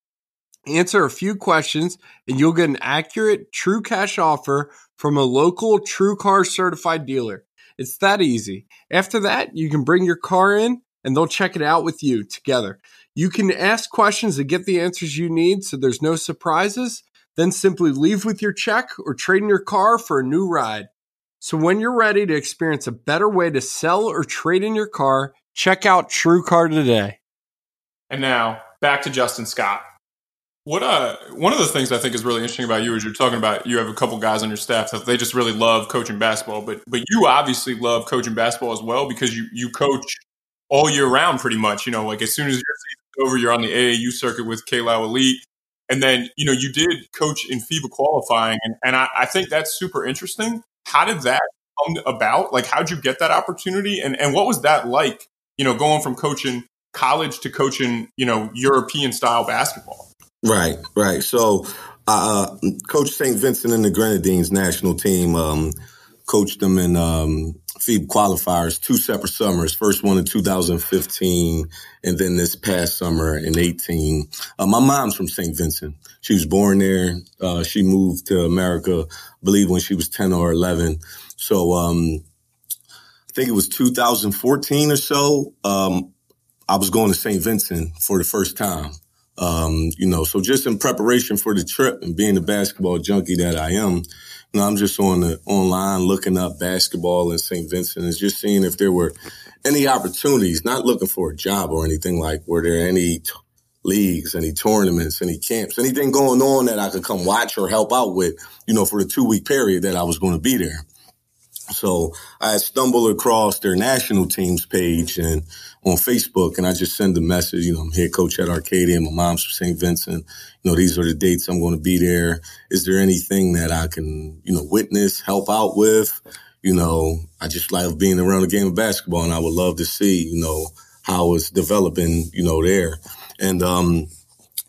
Answer a few questions and you'll get an accurate true cash offer from a local true car certified dealer. It's that easy. After that, you can bring your car in and they'll check it out with you together. You can ask questions and get the answers you need so there's no surprises. Then simply leave with your check or trade in your car for a new ride. So when you're ready to experience a better way to sell or trade in your car, check out TrueCar today. And now back to Justin Scott. What uh, one of the things I think is really interesting about you is you're talking about you have a couple guys on your staff that they just really love coaching basketball, but but you obviously love coaching basketball as well because you you coach all year round pretty much. You know, like as soon as your season's over, you're on the AAU circuit with K-Low Elite, and then you know you did coach in FIBA qualifying, and and I, I think that's super interesting how did that come about? Like, how'd you get that opportunity? And, and what was that like, you know, going from coaching college to coaching, you know, European style basketball? Right, right. So, uh, Coach St. Vincent and the Grenadines national team um, coached them in um, FIBA qualifiers two separate summers. First one in 2015, and then this past summer in 18. Uh, my mom's from St. Vincent. She was born there. Uh, she moved to America, I believe, when she was 10 or 11. So um, I think it was 2014 or so. Um, I was going to St. Vincent for the first time. Um, you know, so just in preparation for the trip and being the basketball junkie that I am, you know, I'm just on the online looking up basketball in St. Vincent and just seeing if there were any opportunities, not looking for a job or anything like, were there any t- leagues, any tournaments, any camps, anything going on that I could come watch or help out with, you know, for the two week period that I was going to be there. So I stumbled across their national teams page and on Facebook and I just send a message, you know, I'm head coach at Arcadia. My mom's from St. Vincent. You know, these are the dates I'm going to be there. Is there anything that I can, you know, witness, help out with? You know, I just love being around the game of basketball and I would love to see, you know, how it's developing, you know, there. And um,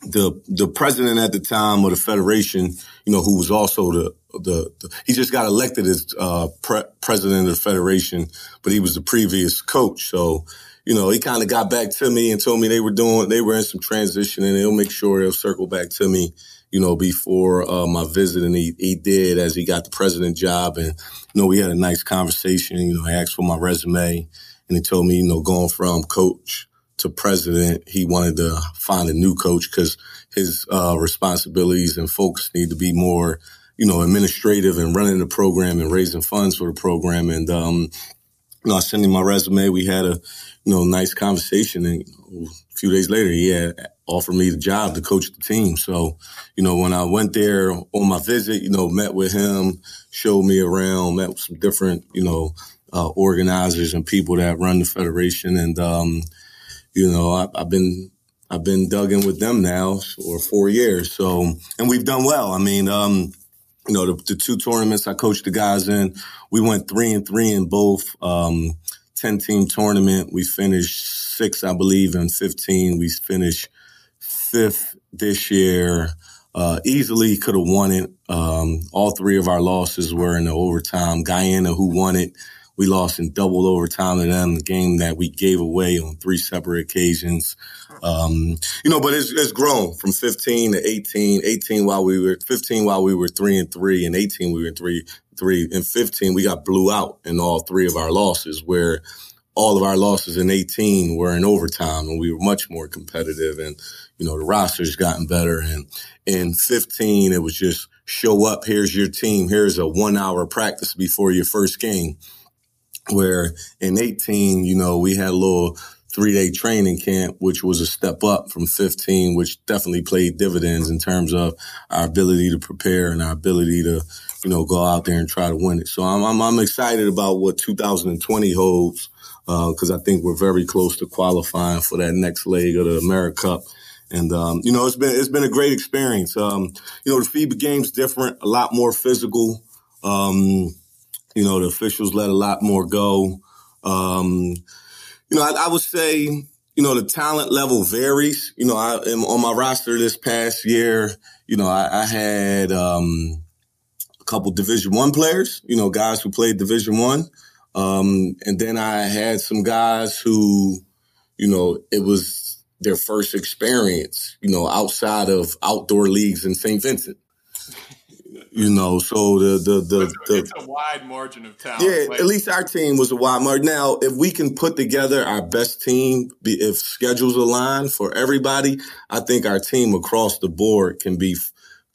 the the president at the time of the federation, you know, who was also the the, the he just got elected as uh, pre- president of the federation, but he was the previous coach. So, you know, he kind of got back to me and told me they were doing they were in some transition, and he'll make sure he'll circle back to me, you know, before uh, my visit. And he he did as he got the president job, and you know, we had a nice conversation. You know, I asked for my resume, and he told me, you know, going from coach to president, he wanted to find a new coach because his uh, responsibilities and folks need to be more, you know, administrative and running the program and raising funds for the program. And, um, you know, I sent him my resume. We had a, you know, nice conversation. And a few days later, he had offered me the job to coach the team. So, you know, when I went there on my visit, you know, met with him, showed me around, met with some different, you know, uh, organizers and people that run the federation. And, um, you know, I, have been I've been dug in with them now for four years. So, and we've done well. I mean, um, you know, the, the, two tournaments I coached the guys in, we went three and three in both. Um, 10 team tournament. We finished six, I believe, in 15. We finished fifth this year. Uh, easily could have won it. Um, all three of our losses were in the overtime. Guyana, who won it, we lost in double overtime to them, the game that we gave away on three separate occasions. Um, you know, but it's, it's grown from 15 to 18, 18 while we were 15 while we were three and three and 18 we were three, three and 15 we got blew out in all three of our losses where all of our losses in 18 were in overtime and we were much more competitive and, you know, the roster's gotten better. And in 15, it was just show up. Here's your team. Here's a one hour practice before your first game. Where in 18, you know, we had a little three day training camp, which was a step up from 15, which definitely played dividends in terms of our ability to prepare and our ability to, you know, go out there and try to win it. So I'm, I'm, I'm excited about what 2020 holds because uh, I think we're very close to qualifying for that next leg of the America Cup. And um, you know, it's been it's been a great experience. Um, you know, the FIBA game's different, a lot more physical. Um, you know, the officials let a lot more go. Um, you know, I, I, would say, you know, the talent level varies. You know, I am on my roster this past year. You know, I, I had um, couple Division One players. You know, guys who played Division One. Um, and then I had some guys who, you know, it was their first experience, you know, outside of outdoor leagues in St. Vincent. You know, so the the the, it's, the it's a wide margin of talent. Yeah, like, at least our team was a wide margin. Now, if we can put together our best team, if schedules align for everybody, I think our team across the board can be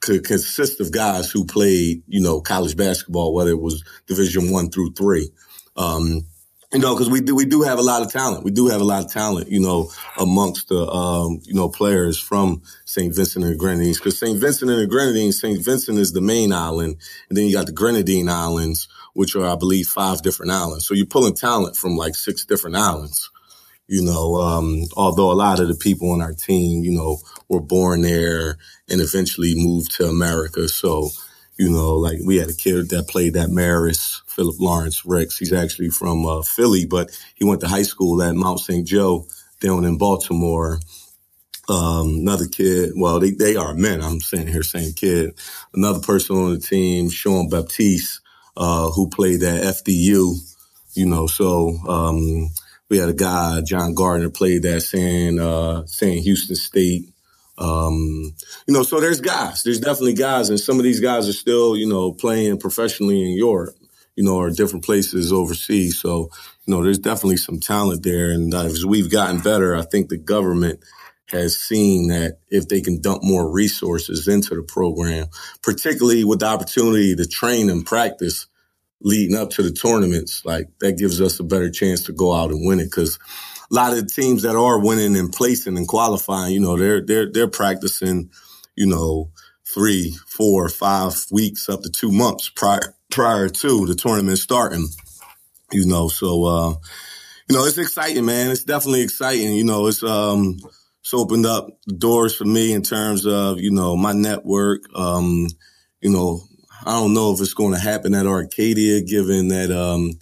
could consist of guys who played, you know, college basketball, whether it was Division One through three. Um, you know, because we do we do have a lot of talent. We do have a lot of talent, you know, amongst the um, you know players from St. Vincent and the Grenadines. Because St. Vincent and the Grenadines, St. Vincent is the main island, and then you got the Grenadine Islands, which are I believe five different islands. So you're pulling talent from like six different islands. You know, um, although a lot of the people on our team, you know, were born there and eventually moved to America. So, you know, like we had a kid that played at Marist Philip Lawrence Rex. He's actually from uh, Philly, but he went to high school at Mount St. Joe down in Baltimore. Um, another kid, well, they, they are men. I'm sitting here, saying kid. Another person on the team, Sean Baptiste, uh, who played at FDU, you know, so, um, we had a guy, John Gardner, played that San, uh, Sam Houston State. Um, you know, so there's guys, there's definitely guys, and some of these guys are still, you know, playing professionally in Europe you know, or different places overseas. So, you know, there's definitely some talent there. And as we've gotten better, I think the government has seen that if they can dump more resources into the program, particularly with the opportunity to train and practice leading up to the tournaments, like that gives us a better chance to go out and win it. Cause a lot of teams that are winning and placing and qualifying, you know, they're, they're, they're practicing, you know, three, four, five weeks up to two months prior prior to the tournament starting. You know, so uh, you know, it's exciting, man. It's definitely exciting. You know, it's um it's opened up doors for me in terms of, you know, my network. Um, you know, I don't know if it's going to happen at Arcadia given that um,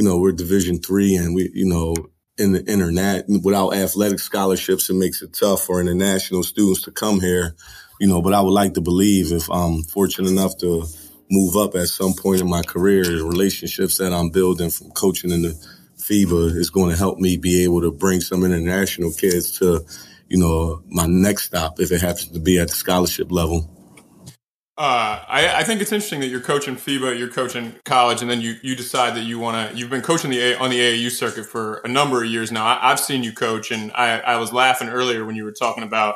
you know, we're division three and we, you know, in the internet without athletic scholarships, it makes it tough for international students to come here, you know, but I would like to believe if I'm fortunate enough to move up at some point in my career. The relationships that I'm building from coaching in the FIBA is going to help me be able to bring some international kids to, you know, my next stop if it happens to be at the scholarship level. Uh, I, I, think it's interesting that you're coaching FIBA, you're coaching college, and then you, you decide that you want to. You've been coaching the a, on the AAU circuit for a number of years now. I, have seen you coach, and I, I was laughing earlier when you were talking about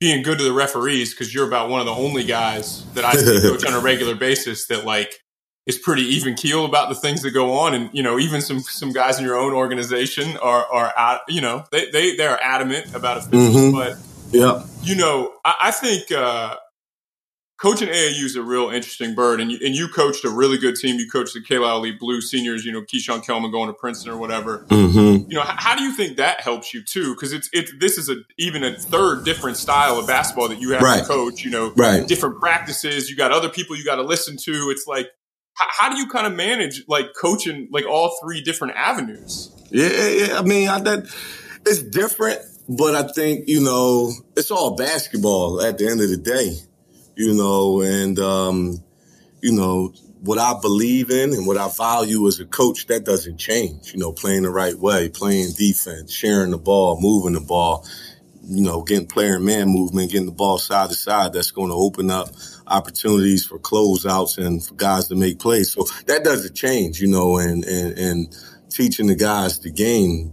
being good to the referees because you're about one of the only guys that I see coach on a regular basis that like is pretty even keel about the things that go on, and you know even some some guys in your own organization are are at, you know they they they are adamant about officials, mm-hmm. but yeah, you know I, I think. uh coaching AAU is a real interesting bird, and you, and you coached a really good team. You coached the Carlisle Blue seniors, you know, Keeshawn Kellman going to Princeton or whatever. Mm-hmm. You know, how, how, do you think that helps you too? Because it's it this is a even a third different style of basketball that you have right. to coach. You know, right. different practices. You got other people you got to listen to. It's like how, how, do you kind of manage like coaching like all three different avenues? Yeah, yeah. I mean, I, that it's different. But I think, you know, it's all basketball at the end of the day you know, and, um, you know, what I believe in and what I value as a coach, that doesn't change. You know, playing the right way, playing defense, sharing the ball, moving the ball, you know, getting player and man movement, getting the ball side to side. That's going to open up opportunities for closeouts and for guys to make plays. So that doesn't change, you know, and, and, and teaching the guys the game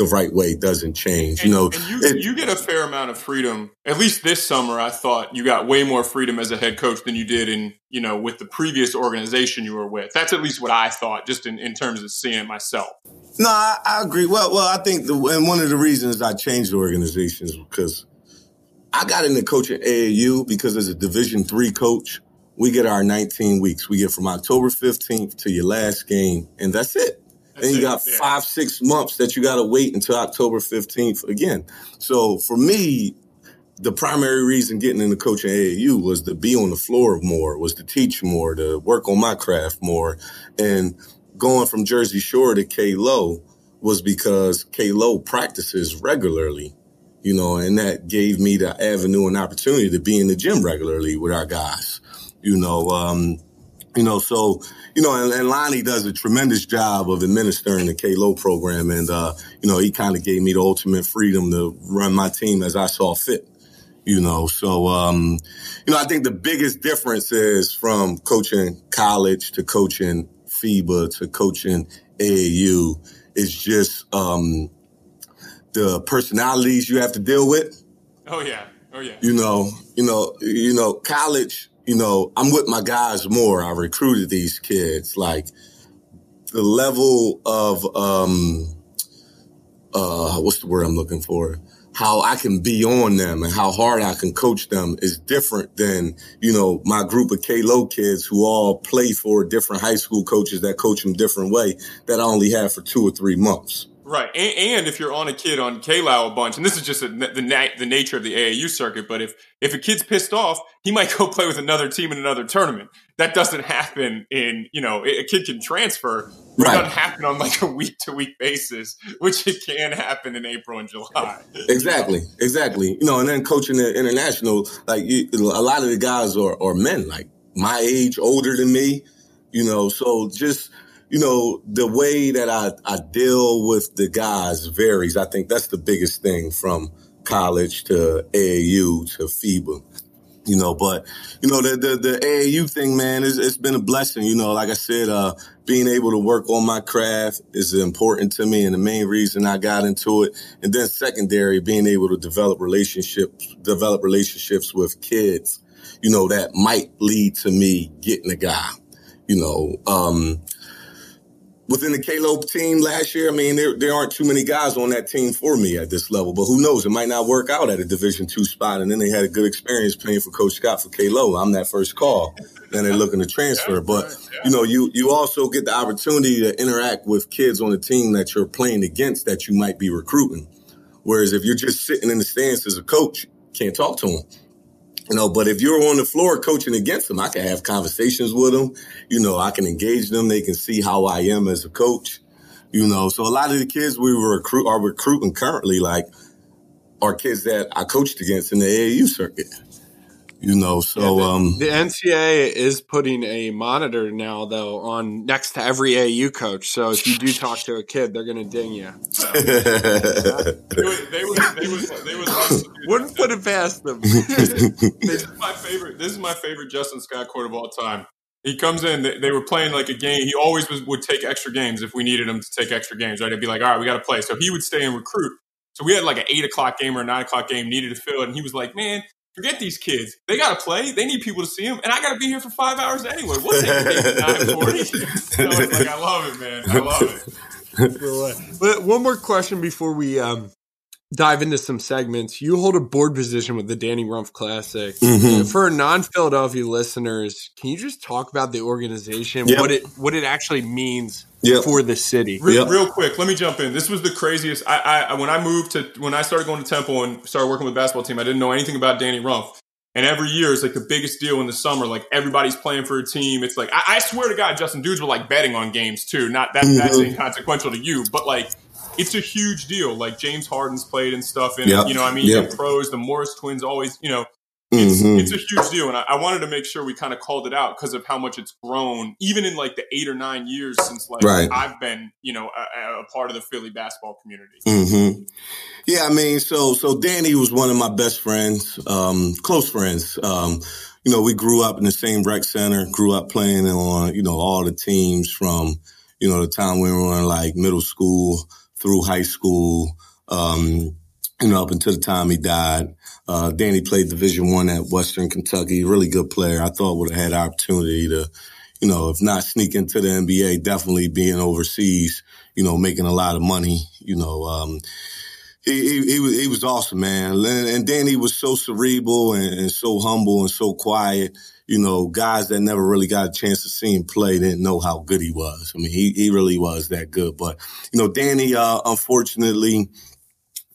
the right way doesn't change. And, you know, you, it, you, get a fair amount of freedom. At least this summer, I thought you got way more freedom as a head coach than you did in you know with the previous organization you were with. That's at least what I thought, just in, in terms of seeing it myself. No, I, I agree. Well, well, I think the, and one of the reasons I changed the organization is because I got into coaching AAU because as a Division three coach, we get our 19 weeks. We get from October 15th to your last game, and that's it. That's and you got yeah. five, six months that you got to wait until October 15th again. So for me, the primary reason getting into coaching AAU was to be on the floor more, was to teach more, to work on my craft more. And going from Jersey Shore to K Low was because K Low practices regularly you know, and that gave me the avenue and opportunity to be in the gym regularly with our guys, you know, um, you know, so, you know, and, and Lonnie does a tremendous job of administering the K-Low program. And, uh, you know, he kind of gave me the ultimate freedom to run my team as I saw fit, you know. So, um, you know, I think the biggest difference is from coaching college to coaching FIBA to coaching AAU is just, um, the personalities you have to deal with. Oh yeah. Oh yeah. You know, you know, you know, college, you know, I'm with my guys more. I recruited these kids. Like the level of um uh what's the word I'm looking for? How I can be on them and how hard I can coach them is different than, you know, my group of K-Low kids who all play for different high school coaches that coach them different way that I only have for two or three months. Right, and, and, if you're on a kid on K-Low a bunch, and this is just a, the na- the nature of the AAU circuit, but if if a kid's pissed off, he might go play with another team in another tournament. That doesn't happen in you know a kid can transfer. Right. It doesn't happen on like a week to week basis, which it can happen in April and July. Exactly, exactly. You know, and then coaching the international, like you, a lot of the guys are, are men, like my age, older than me. You know, so just you know, the way that I, I deal with the guys varies. I think that's the biggest thing from college to AAU to FIBA. You know, but you know the the, the AAU thing, man, is it's been a blessing. You know, like I said, uh, being able to work on my craft is important to me, and the main reason I got into it. And then secondary, being able to develop relationships, develop relationships with kids. You know, that might lead to me getting a guy. You know, um, within the K-Low team last year, I mean, there, there aren't too many guys on that team for me at this level, but who knows? It might not work out at a division two spot. And then they had a good experience playing for coach Scott for K-Low. I'm that first call. Then they're looking to transfer. But, you know, you, you also get the opportunity to interact with kids on the team that you're playing against that you might be recruiting. Whereas if you're just sitting in the stands as a coach, can't talk to them. You know, but if you're on the floor coaching against them, I can have conversations with them. You know, I can engage them. They can see how I am as a coach. You know, so a lot of the kids we were recruit are recruiting currently, like, are kids that I coached against in the AAU circuit. You know, so yeah, the, um, the NCAA is putting a monitor now, though, on next to every au coach. So if you do talk to a kid, they're going to ding you. So. they would, they would, they would, they would Wouldn't put it past them. this is my favorite. This is my favorite Justin Scott quote of all time. He comes in. They, they were playing like a game. He always was, would take extra games if we needed him to take extra games. Right? I'd be like, all right, we got to play. So he would stay and recruit. So we had like an eight o'clock game or a nine o'clock game needed to fill it, and he was like, "Man, Forget these kids. They got to play. They need people to see them, and I got to be here for five hours anyway. What's nine forty? so like I love it, man. I love it. but one more question before we um, dive into some segments. You hold a board position with the Danny Rumph Classic. Mm-hmm. For non-Philadelphia listeners, can you just talk about the organization, yep. what it what it actually means yep. for the city? Real, yep. real, quick, let me jump in. This was the craziest. I, I when I moved to when I started going to Temple and started working with the basketball team, I didn't know anything about Danny Rumph. And every year is like the biggest deal in the summer. Like everybody's playing for a team. It's like I, I swear to God, Justin, dudes were like betting on games too. Not that mm-hmm. that's inconsequential to you, but like it's a huge deal. Like James Harden's played and stuff and yep. You know, I mean, yep. pros, the Morris twins always, you know, it's, mm-hmm. it's a huge deal, and I, I, wanted to make sure we kind of called it out because of how much it's grown, even in like the eight or nine years since like right. I've been, you know, a, a, part of the Philly basketball community. Mm-hmm. Yeah, I mean, so so Danny was one of my best friends, um, close friends. Um, you know, we grew up in the same rec center, grew up playing on, you know, all the teams from, you know, the time we were in like middle school through high school. Um, you know, up until the time he died. Uh, Danny played Division One at Western Kentucky. Really good player. I thought would have had opportunity to, you know, if not sneak into the NBA, definitely being overseas. You know, making a lot of money. You know, um, he, he, he, was he was awesome, man. And Danny was so cerebral and, and so humble and so quiet. You know, guys that never really got a chance to see him play didn't know how good he was. I mean, he he really was that good. But you know, Danny, uh, unfortunately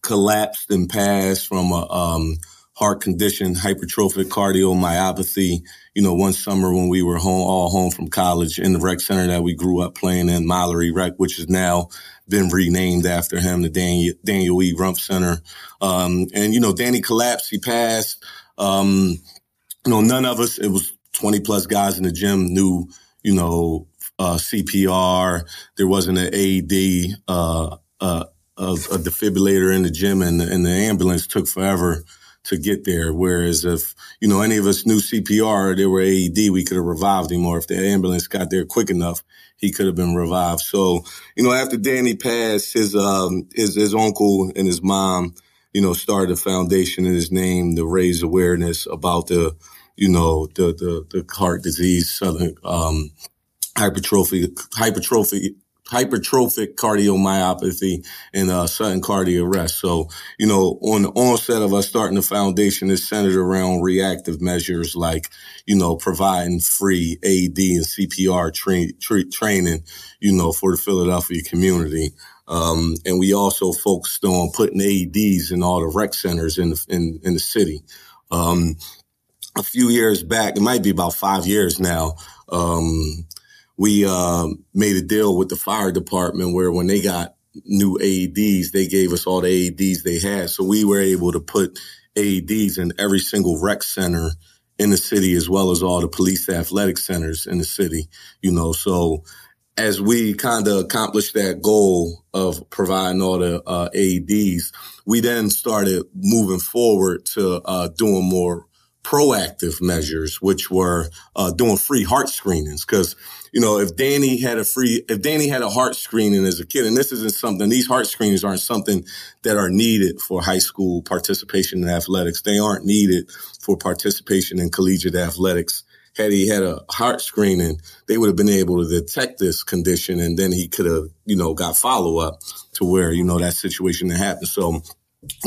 collapsed and passed from a um, heart condition, hypertrophic cardiomyopathy. You know, one summer when we were home, all home from college in the rec center that we grew up playing in, Mallery Rec, which has now been renamed after him, the Daniel, Daniel E. Rumph Center. Um, and, you know, Danny collapsed. He passed. Um, you know, none of us, it was 20 plus guys in the gym knew, you know, uh, CPR. There wasn't an AED, uh, uh, a, a defibrillator in the gym and the, and the ambulance took forever to get there. Whereas if, you know, any of us knew CPR, there were AED, we could have revived him. Or if the ambulance got there quick enough, he could have been revived. So, you know, after Danny passed, his, um, his, his uncle and his mom, you know, started a foundation in his name to raise awareness about the, you know, the, the, the heart disease, southern, um, hypertrophy, hypertrophy, hypertrophic cardiomyopathy and uh, sudden cardiac arrest. So, you know, on the onset of us starting the foundation is centered around reactive measures like, you know, providing free AED and CPR tra- tra- training, you know, for the Philadelphia community. Um, and we also focused on putting AEDs in all the rec centers in the, in, in the city. Um, a few years back, it might be about five years now, um, we uh, made a deal with the fire department where when they got new AEDs, they gave us all the AEDs they had. So we were able to put AEDs in every single rec center in the city, as well as all the police athletic centers in the city, you know, so as we kind of accomplished that goal of providing all the uh, AEDs, we then started moving forward to uh, doing more proactive measures, which were uh, doing free heart screenings. Because you know, if Danny had a free, if Danny had a heart screening as a kid, and this isn't something, these heart screenings aren't something that are needed for high school participation in athletics. They aren't needed for participation in collegiate athletics. Had he had a heart screening, they would have been able to detect this condition and then he could have, you know, got follow up to where, you know, that situation had happened. So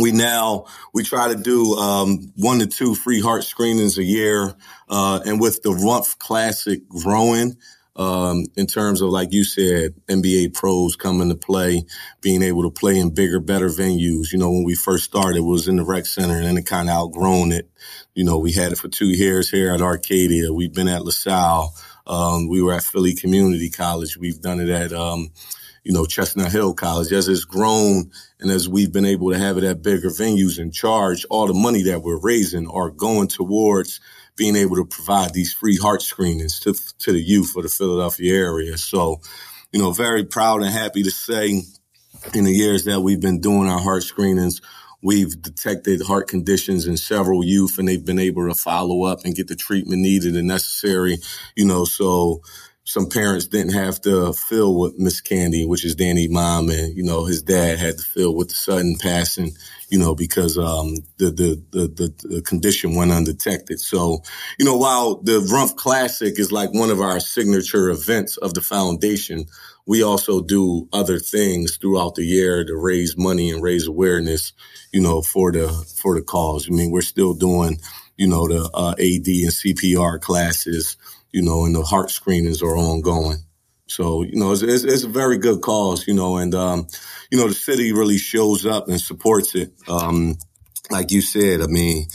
we now we try to do um, one to two free heart screenings a year, uh, and with the Rumph Classic growing. Um, in terms of, like you said, NBA pros coming to play, being able to play in bigger, better venues. You know, when we first started, it was in the rec center and then it kind of outgrown it. You know, we had it for two years here at Arcadia. We've been at LaSalle. Um, we were at Philly Community College. We've done it at, um, you know, Chestnut Hill College. As it's grown and as we've been able to have it at bigger venues and charge, all the money that we're raising are going towards being able to provide these free heart screenings to, to the youth of the Philadelphia area. So, you know, very proud and happy to say in the years that we've been doing our heart screenings, we've detected heart conditions in several youth and they've been able to follow up and get the treatment needed and necessary, you know, so some parents didn't have to fill with Miss Candy, which is Danny's mom, and you know his dad had to fill with the sudden passing, you know, because um, the, the, the the the condition went undetected. So, you know, while the Rumph Classic is like one of our signature events of the foundation, we also do other things throughout the year to raise money and raise awareness, you know, for the for the cause. I mean, we're still doing, you know, the uh, AD and CPR classes you know, and the heart screenings are ongoing. So, you know, it's, it's, it's, a very good cause, you know, and, um, you know, the city really shows up and supports it. Um, like you said, I mean,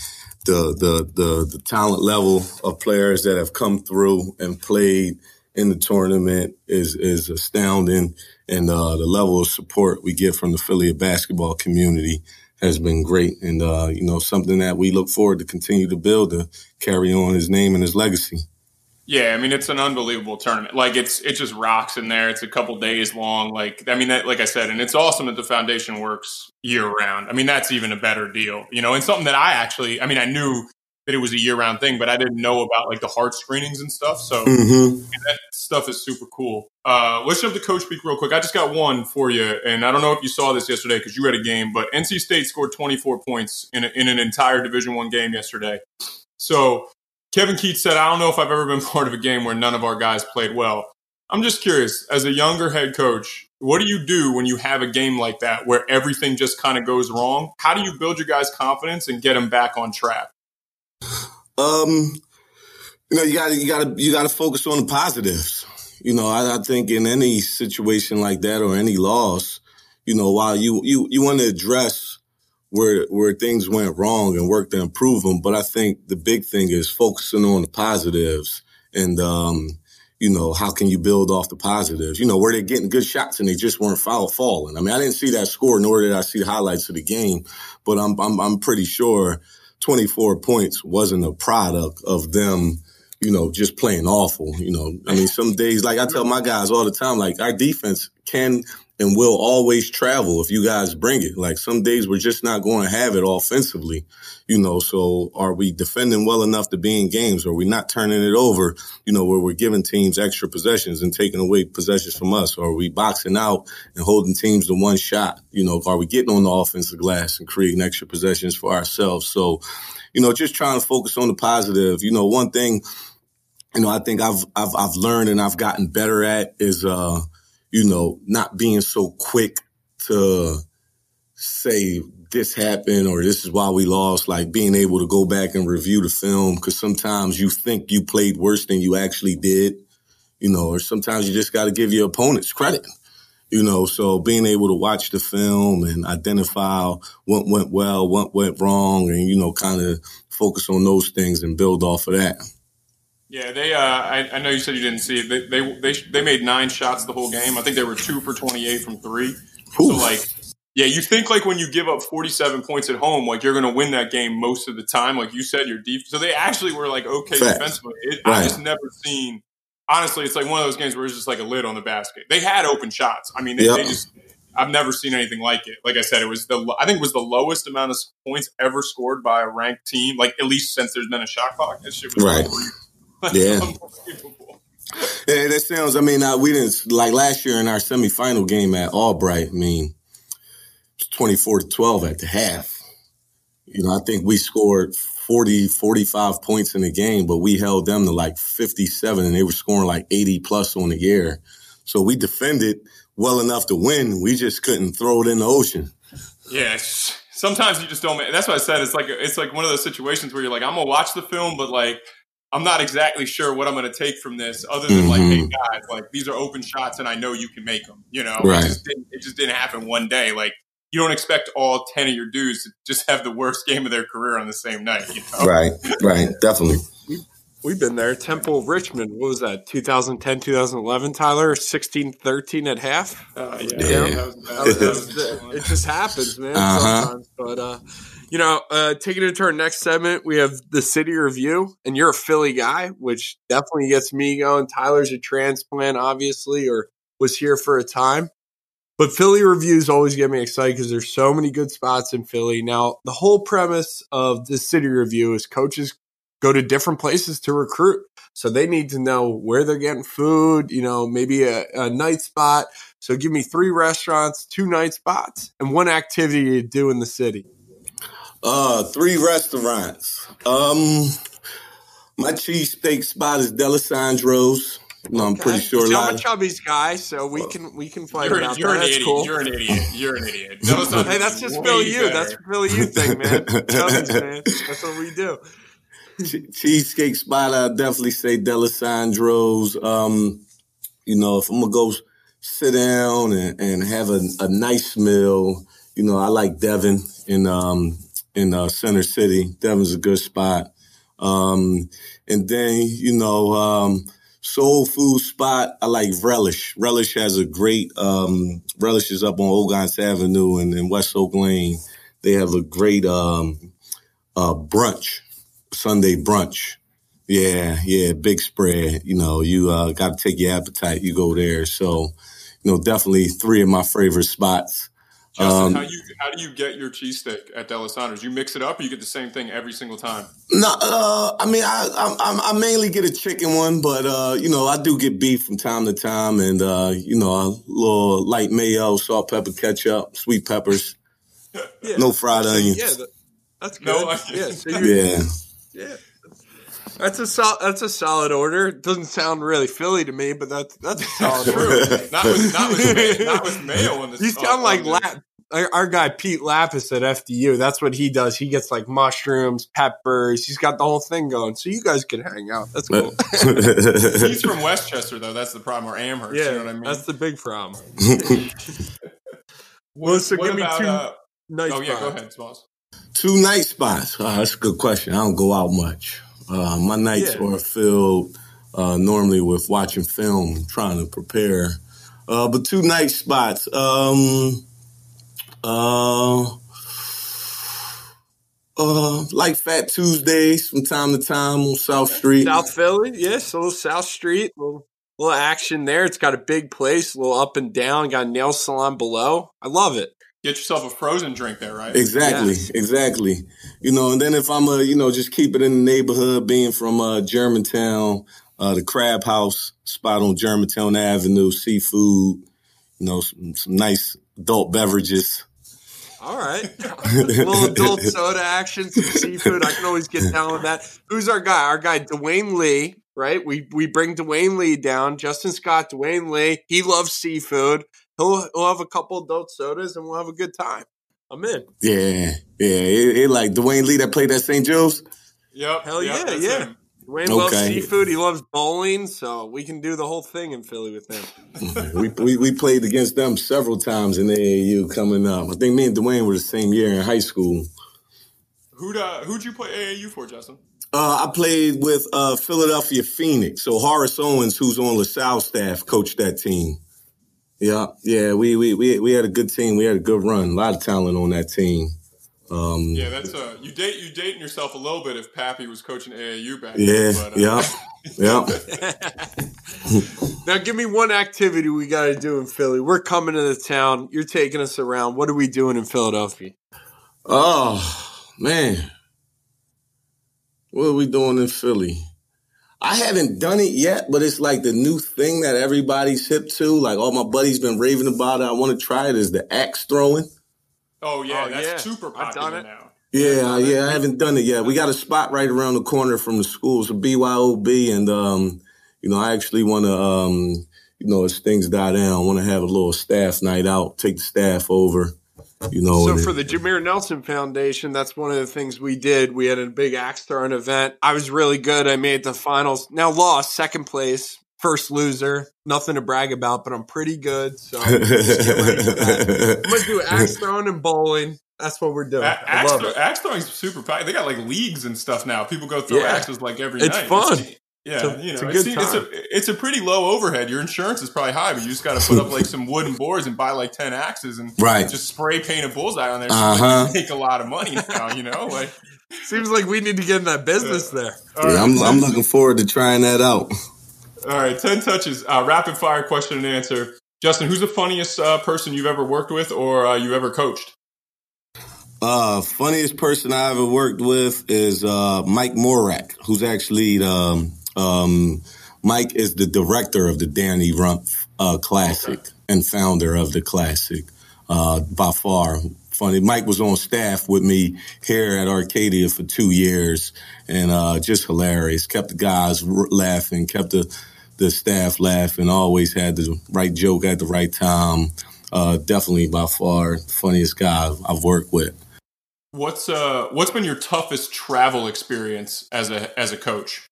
the, the, the, the talent level of players that have come through and played in the tournament is, is astounding. And, uh, the level of support we get from the Philly basketball community has been great, and uh, you know something that we look forward to continue to build to carry on his name and his legacy. Yeah, I mean it's an unbelievable tournament. Like it's it just rocks in there. It's a couple days long. Like I mean, that, like I said, and it's awesome that the foundation works year round. I mean, that's even a better deal, you know. And something that I actually, I mean, I knew that it was a year round thing, but I didn't know about like the heart screenings and stuff. So mm-hmm. that stuff is super cool. Uh, let's jump to coach speak real quick. I just got one for you, and I don't know if you saw this yesterday because you had a game, but NC State scored 24 points in, a, in an entire Division One game yesterday. So Kevin Keatts said, I don't know if I've ever been part of a game where none of our guys played well. I'm just curious, as a younger head coach, what do you do when you have a game like that where everything just kind of goes wrong? How do you build your guys' confidence and get them back on track? Um, you know, you got to you got to you got to focus on the positives. You know, I, I, think in any situation like that or any loss, you know, while you you you want to address where where things went wrong and work to improve them. But I think the big thing is focusing on the positives and um, you know, how can you build off the positives? You know, where they're getting good shots and they just weren't foul falling. I mean, I didn't see that score, nor did I see the highlights of the game, but I'm I'm, I'm pretty sure 24 points wasn't a product of them you know, just playing awful. You know, I mean, some days, like I tell my guys all the time, like our defense can and we'll always travel if you guys bring it. Like some days we're just not going to have it offensively, you know. So are we defending well enough to be in games? Are we not turning it over, you know, where we're giving teams extra possessions and taking away possessions from us? Or are we boxing out and holding teams to one shot? You know, are we getting on the offensive glass and creating extra possessions for ourselves? So, you know, just trying to focus on the positive. You know, one thing, you know, I think I've I've I've learned and I've gotten better at is uh you know, not being so quick to say this happened or this is why we lost, like being able to go back and review the film. Cause sometimes you think you played worse than you actually did, you know, or sometimes you just got to give your opponents credit, you know, so being able to watch the film and identify what went well, what went wrong, and, you know, kind of focus on those things and build off of that. Yeah, they. Uh, I, I, know you said you didn't see it. They, they they they made nine shots the whole game. I think they were two for twenty eight from three. Oof. So like, yeah, you think like when you give up forty seven points at home, like you're going to win that game most of the time. Like you said, your deep. So they actually were like okay Fact. defensively. It, right. I just never seen. Honestly, it's like one of those games where it's just like a lid on the basket. They had open shots. I mean, they, yep. they just. I've never seen anything like it. Like I said, it was the I think it was the lowest amount of points ever scored by a ranked team, like at least since there's been a shot clock. That shit was right. Yeah. Yeah, that sounds. I mean, uh, we didn't like last year in our semifinal game at Albright. I mean, twenty four to twelve at the half. You know, I think we scored 40, 45 points in the game, but we held them to like fifty seven, and they were scoring like eighty plus on the year. So we defended well enough to win. We just couldn't throw it in the ocean. Yes. Sometimes you just don't. That's what I said. It's like it's like one of those situations where you're like, I'm gonna watch the film, but like I'm not exactly sure what I'm going to take from this, other than mm-hmm. like, hey guys, like these are open shots, and I know you can make them. You know, right. it, just it just didn't happen one day. Like you don't expect all ten of your dudes to just have the worst game of their career on the same night. You know? Right, right, definitely. We've been there. Temple Richmond. What was that? 2010, 2011. Tyler, 16, 13 at half. Uh, yeah, yeah. That was, that was, that was, it just happens, man. Uh-huh. Sometimes, but uh, you know, uh, taking it to our next segment, we have the city review, and you're a Philly guy, which definitely gets me going. Tyler's a transplant, obviously, or was here for a time. But Philly reviews always get me excited because there's so many good spots in Philly. Now, the whole premise of the city review is coaches go to different places to recruit. So they need to know where they're getting food, you know, maybe a, a night spot. So give me three restaurants, two night spots, and one activity to do in the city. Uh, three restaurants. Um, my cheesesteak spot is Dalessandro's. No, I'm pretty sure. I'm a Chubby's guy, so we can we can fight you're, about you're that. An idiot. Cool. You're an idiot. You're an idiot. hey, that's just Philly you. Better. That's Philly you thing, man. Chubby's, man. That's what we do. Cheesesteak spot, I definitely say Dalessandro's. Um, you know, if I'm gonna go sit down and, and have a, a nice meal, you know, I like Devon in um, in uh, Center City. Devon's a good spot. Um, and then, you know, um, soul food spot, I like Relish. Relish has a great, um, Relish is up on Ogontz Avenue and in West Oak Lane. they have a great um, uh, brunch, Sunday brunch. Yeah, yeah, big spread. You know, you uh, got to take your appetite. You go there. So, you know, definitely three of my favorite spots. Justin, um, how you how do you get your cheesesteak at D'Alessandro's? You mix it up, or you get the same thing every single time? No, uh, I mean I, I, I mainly get a chicken one, but uh, you know I do get beef from time to time, and uh, you know a little light mayo, salt, pepper, ketchup, sweet peppers, yeah. no fried onions. Yeah, that's good. No, yeah, so yeah, yeah. That's a sol- that's a solid order. It doesn't sound really Philly to me, but that's that's a solid order. not with not with, not with mayo on this. You sound uh, like La- our, our, guy Pete Lapis at FDU. That's what he does. He gets like mushrooms, peppers. He's got the whole thing going. So you guys can hang out. That's cool. He's from Westchester though. That's the problem. Or Amherst. Yeah, you know what I mean. That's the big problem. well, so what give about, me two uh, nice. Oh yeah, go ahead, Smalls. Two night spots. Oh, that's a good question. I don't go out much. Uh, my nights yeah. are filled uh, normally with watching film, trying to prepare. Uh, but two night spots. Um, uh, uh, like Fat Tuesdays from time to time on South Street. South Philly, yes, a little South Street, a little, little action there. It's got a big place, a little up and down, got a nail salon below. I love it get yourself a frozen drink there, right? Exactly, yeah. exactly. You know, and then if I'm a, you know, just keep it in the neighborhood, being from uh, Germantown, uh, the Crab House spot on Germantown Avenue, seafood, you know, some, some nice adult beverages. All right. a little adult soda action, some seafood. I can always get down with that. Who's our guy? Our guy, Dwayne Lee, right? We we bring Dwayne Lee down. Justin Scott, Dwayne Lee. He loves seafood he'll he'll have a couple adult sodas and we'll have a good time. I'm in. Yeah, yeah. It, it like Dwayne Lee that played at St. Joe's. Yep. Hell yep, yeah, yeah. Him. Dwayne okay. loves seafood. He loves bowling, so we can do the whole thing in Philly with him. we, we, we played against them several times in AAU coming up. I think me and Dwayne were the same year in high school. Who'd uh, who'd you play AAU for, Justin? Uh, I played with uh, Philadelphia Phoenix. So Horace Owens, who's on LaSalle staff, coached that team. Yeah, yeah, we, we we we had a good team. We had a good run. A lot of talent on that team. Um, yeah, that's uh, you date you dating yourself a little bit if Pappy was coaching AAU back. Yeah, then, but, uh, yeah, yeah. now, give me one activity we got to do in Philly. We're coming to the town. You're taking us around. What are we doing in Philadelphia? Oh man, what are we doing in Philly? I haven't done it yet, but it's like the new thing that everybody's hip to. Like all my buddies been raving about it. I want to try it. Is the axe throwing? Oh yeah, oh, that's yeah. super popular now. Yeah, yeah, I haven't done it yet. We got a spot right around the corner from the school. so BYOB, and um, you know, I actually want to, um, you know, as things die down, I want to have a little staff night out, take the staff over you know. So for the Jameer Nelson Foundation, that's one of the things we did. We had a big axe throwing event. I was really good. I made the finals. Now lost second place, first loser. Nothing to brag about, but I'm pretty good. So I'm gonna do axe throwing and bowling. That's what we're doing. A- axe, throw, axe throwing is super. Popular. They got like leagues and stuff now. People go throw yeah. axes like every it's night. Fun. It's, yeah, it's a, you know, it's a, it's, a, it's a pretty low overhead. Your insurance is probably high, but you just got to put up like some wooden boards and buy like ten axes and right. just spray paint a bullseye on there. So uh-huh. like make a lot of money now. You know, like seems like we need to get in that business uh, there. Yeah, right. I'm, I'm looking forward to trying that out. All right, ten touches, uh, rapid fire question and answer. Justin, who's the funniest uh, person you've ever worked with or uh, you ever coached? Uh, funniest person I ever worked with is uh, Mike Morak, who's actually um, um, Mike is the director of the Danny Rumph uh, Classic okay. and founder of the Classic uh, by far. Funny, Mike was on staff with me here at Arcadia for two years, and uh, just hilarious. Kept the guys laughing, kept the the staff laughing. Always had the right joke at the right time. Uh, definitely by far the funniest guy I've worked with. What's uh what's been your toughest travel experience as a as a coach?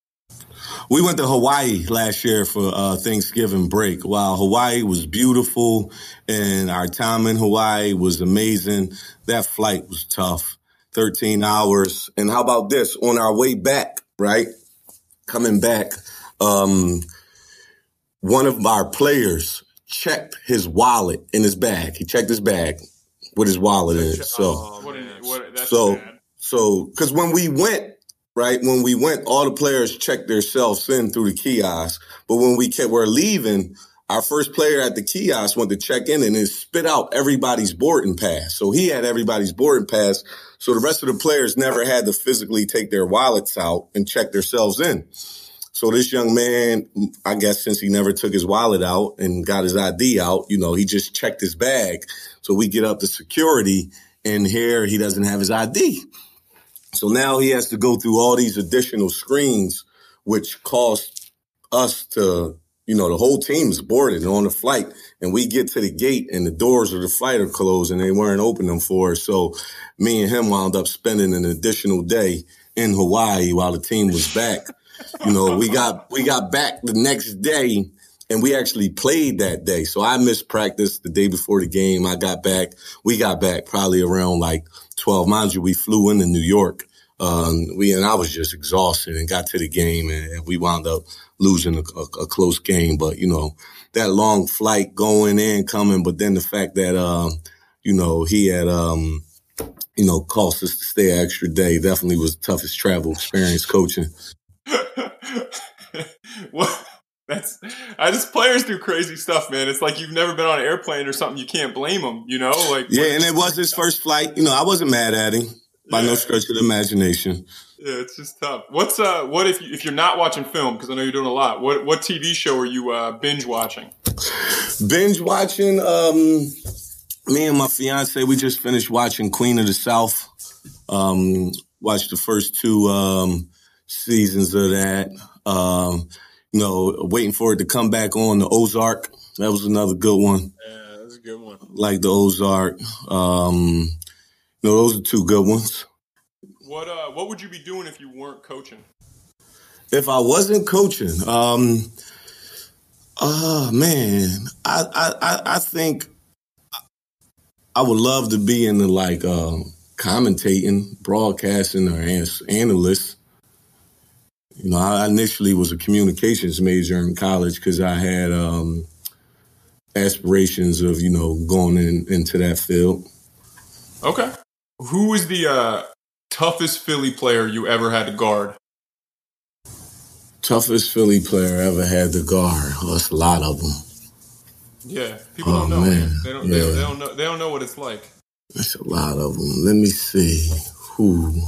We went to Hawaii last year for uh, Thanksgiving break. While Hawaii was beautiful and our time in Hawaii was amazing, that flight was tough. 13 hours. And how about this? On our way back, right? Coming back, um, one of our players checked his wallet in his bag. He checked his bag. with his wallet in it. So, oh, what, what, so, bad. so, because when we went, right, when we went, all the players checked themselves in through the kiosk. But when we kept, were leaving, our first player at the kiosk went to check in and then spit out everybody's boarding pass. So he had everybody's boarding pass. So the rest of the players never had to physically take their wallets out and check themselves in. So this young man, I guess since he never took his wallet out and got his ID out, you know, he just checked his bag. So we get up to security and here he doesn't have his ID. So now he has to go through all these additional screens, which cost us to you know, the whole team's boarded on the flight and we get to the gate and the doors of the flight are closed and they weren't opening for us. So me and him wound up spending an additional day in Hawaii while the team was back. you know, we got, we got back the next day and we actually played that day. So I missed practice the day before the game. I got back, we got back probably around like 12. Mind you, we flew into New York. Um, we, and I was just exhausted and got to the game and we wound up losing a, a, a, close game. But, you know, that long flight going in, coming, but then the fact that, um, you know, he had, um, you know, cost us to stay an extra day definitely was the toughest travel experience coaching. well, that's, I just players do crazy stuff, man. It's like you've never been on an airplane or something. You can't blame them, you know, like, yeah. And it was his first flight. You know, I wasn't mad at him by yeah. no stretch of the imagination. Yeah, it's just tough. What's uh, what if you, if you're not watching film? Because I know you're doing a lot. What what TV show are you uh, binge watching? Binge watching. Um, me and my fiance, we just finished watching Queen of the South. Um, watched the first two um, seasons of that. Um, you know, waiting for it to come back on the Ozark. That was another good one. Yeah, that's a good one. Like the Ozark. Um, you know, those are two good ones. What uh, what would you be doing if you weren't coaching? If I wasn't coaching, um, oh man, I I I think I would love to be in the like um, commentating, broadcasting, or analyst. You know, I initially was a communications major in college because I had um, aspirations of you know going in, into that field. Okay. Who was the uh, toughest Philly player you ever had to guard? Toughest Philly player I ever had to guard. Oh, that's a lot of them. Yeah, people oh, don't know. Man. They don't, yeah. they, they don't know. They don't know what it's like. That's a lot of them. Let me see who.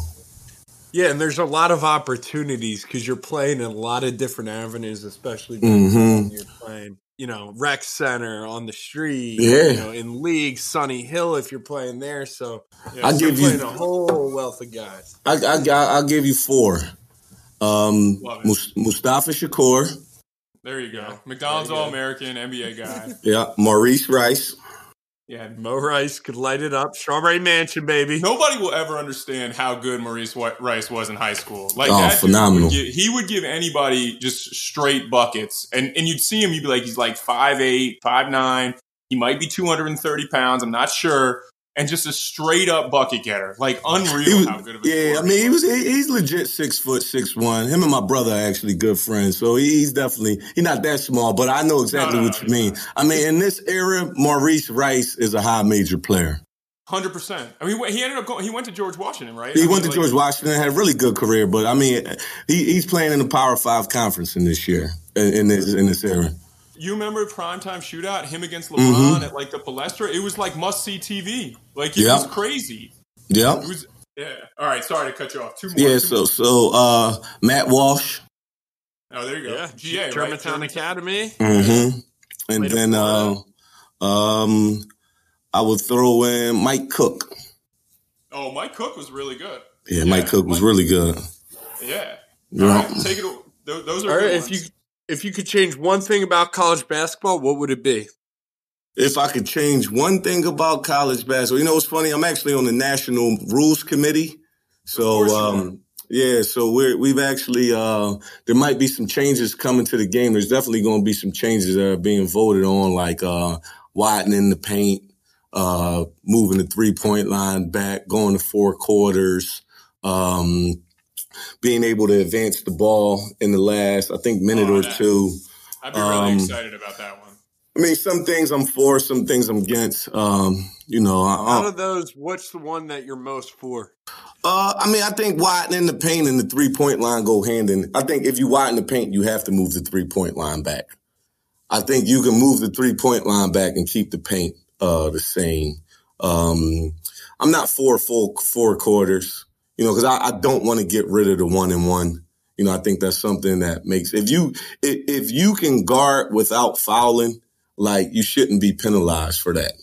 Yeah, and there's a lot of opportunities because you're playing in a lot of different avenues, especially mm-hmm. when you're playing you know, rec center on the street, yeah. you know, in league, Sonny Hill if you're playing there. So yeah, I'll give you a whole wealth of guys. I, I, I'll give you four. Um, Mustafa Shakur. There you go. McDonald's All American, NBA guy. yeah. Maurice Rice. Yeah, Mo Rice could light it up. Strawberry Mansion, baby. Nobody will ever understand how good Maurice Rice was in high school. Like, oh, phenomenal. Would give, he would give anybody just straight buckets, and and you'd see him. You'd be like, he's like five eight, five nine. He might be two hundred and thirty pounds. I'm not sure, and just a straight up bucket getter, like unreal. Was, how good of a yeah. I mean, he was he's legit six foot six one. Him and my brother are actually good friends, so he's definitely he's not that small, but I know exactly no, no, what no, you mean. I mean, in this era, Maurice Rice is a high major player. Hundred percent. I mean, he ended up going. He went to George Washington, right? He I went mean, to like, George Washington. Had a really good career, but I mean, he, he's playing in the Power Five conference in this year in, in this in this era you remember primetime shootout, him against LeBron mm-hmm. at like the Palestra? It was like must see TV. Like it yep. was crazy. Yeah. It was yeah. All right, sorry to cut you off. Two more. Yeah, two so more. so uh Matt Walsh. Oh, there you go. Yeah. GA, Germantown right? Academy. Mm-hmm. And then uh um I would throw in Mike Cook. Oh, Mike Cook was really good. Yeah, yeah. Mike Cook was Mike, really good. Yeah. yeah. Right, take it. Those are All right, if you if you could change one thing about college basketball, what would it be? If I could change one thing about college basketball, you know what's funny? I'm actually on the national rules committee. So, um, yeah, so we're, we've actually, uh, there might be some changes coming to the game. There's definitely going to be some changes that are being voted on, like, uh, widening the paint, uh, moving the three point line back, going to four quarters, um, being able to advance the ball in the last, I think, minute oh, or two. I'd be really um, excited about that one. I mean, some things I'm for, some things I'm against. Um, you know, out of those, what's the one that you're most for? Uh, I mean, I think widening the paint and the three point line go hand in. I think if you widen the paint, you have to move the three point line back. I think you can move the three point line back and keep the paint uh, the same. Um, I'm not for full four quarters, you know, because I, I, don't want to get rid of the one and one. You know, I think that's something that makes if you if, if you can guard without fouling like you shouldn't be penalized for that.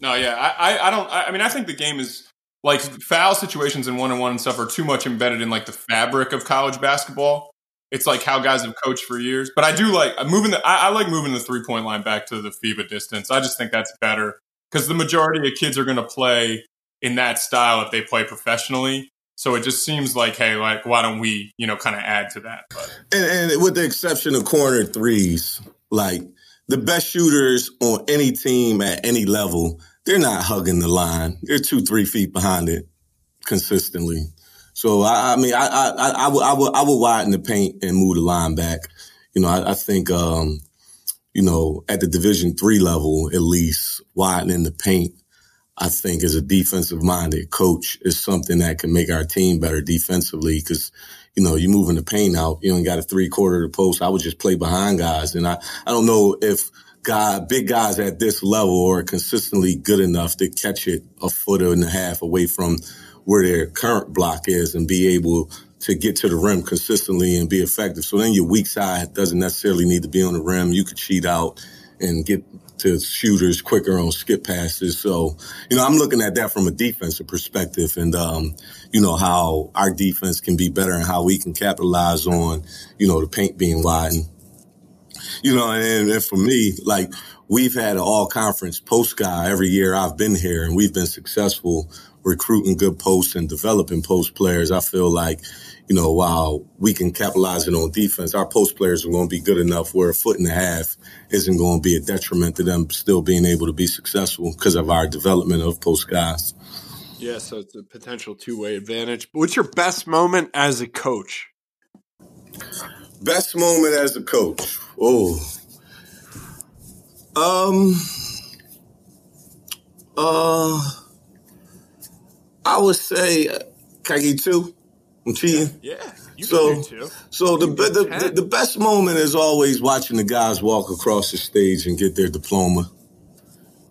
No, yeah, I, I, don't. I mean, I think the game is like foul situations and one on one and stuff are too much embedded in like the fabric of college basketball. It's like how guys have coached for years. But I do like moving the. I, I like moving the three point line back to the FIBA distance. I just think that's better because the majority of kids are going to play in that style if they play professionally. So it just seems like, hey, like why don't we, you know, kind of add to that? And, and with the exception of corner threes, like the best shooters on any team at any level, they're not hugging the line. They're two, three feet behind it consistently. So I, I mean, I, I, I, would, I would, I would widen the paint and move the line back. You know, I, I think, um, you know, at the Division three level, at least widening the paint, I think as a defensive minded coach is something that can make our team better defensively because you know, you're moving the paint out. You don't got a three quarter the post. I would just play behind guys. And I, I don't know if guy, big guys at this level are consistently good enough to catch it a foot and a half away from where their current block is and be able to get to the rim consistently and be effective. So then your weak side doesn't necessarily need to be on the rim. You could cheat out and get to shooters quicker on skip passes. So, you know, I'm looking at that from a defensive perspective and, um, you know, how our defense can be better and how we can capitalize on, you know, the paint being widened. You know, and, and for me, like we've had an all conference post guy every year I've been here and we've been successful recruiting good posts and developing post players. I feel like, you know, while we can capitalize it on defense, our post players are going to be good enough where a foot and a half isn't going to be a detriment to them still being able to be successful because of our development of post guys. Yeah, so it's a potential two way advantage. What's your best moment as a coach? Best moment as a coach. Oh. Um uh I would say Kagi two. I'm cheating. Yeah. You so, so the, the, the, the best moment is always watching the guys walk across the stage and get their diploma.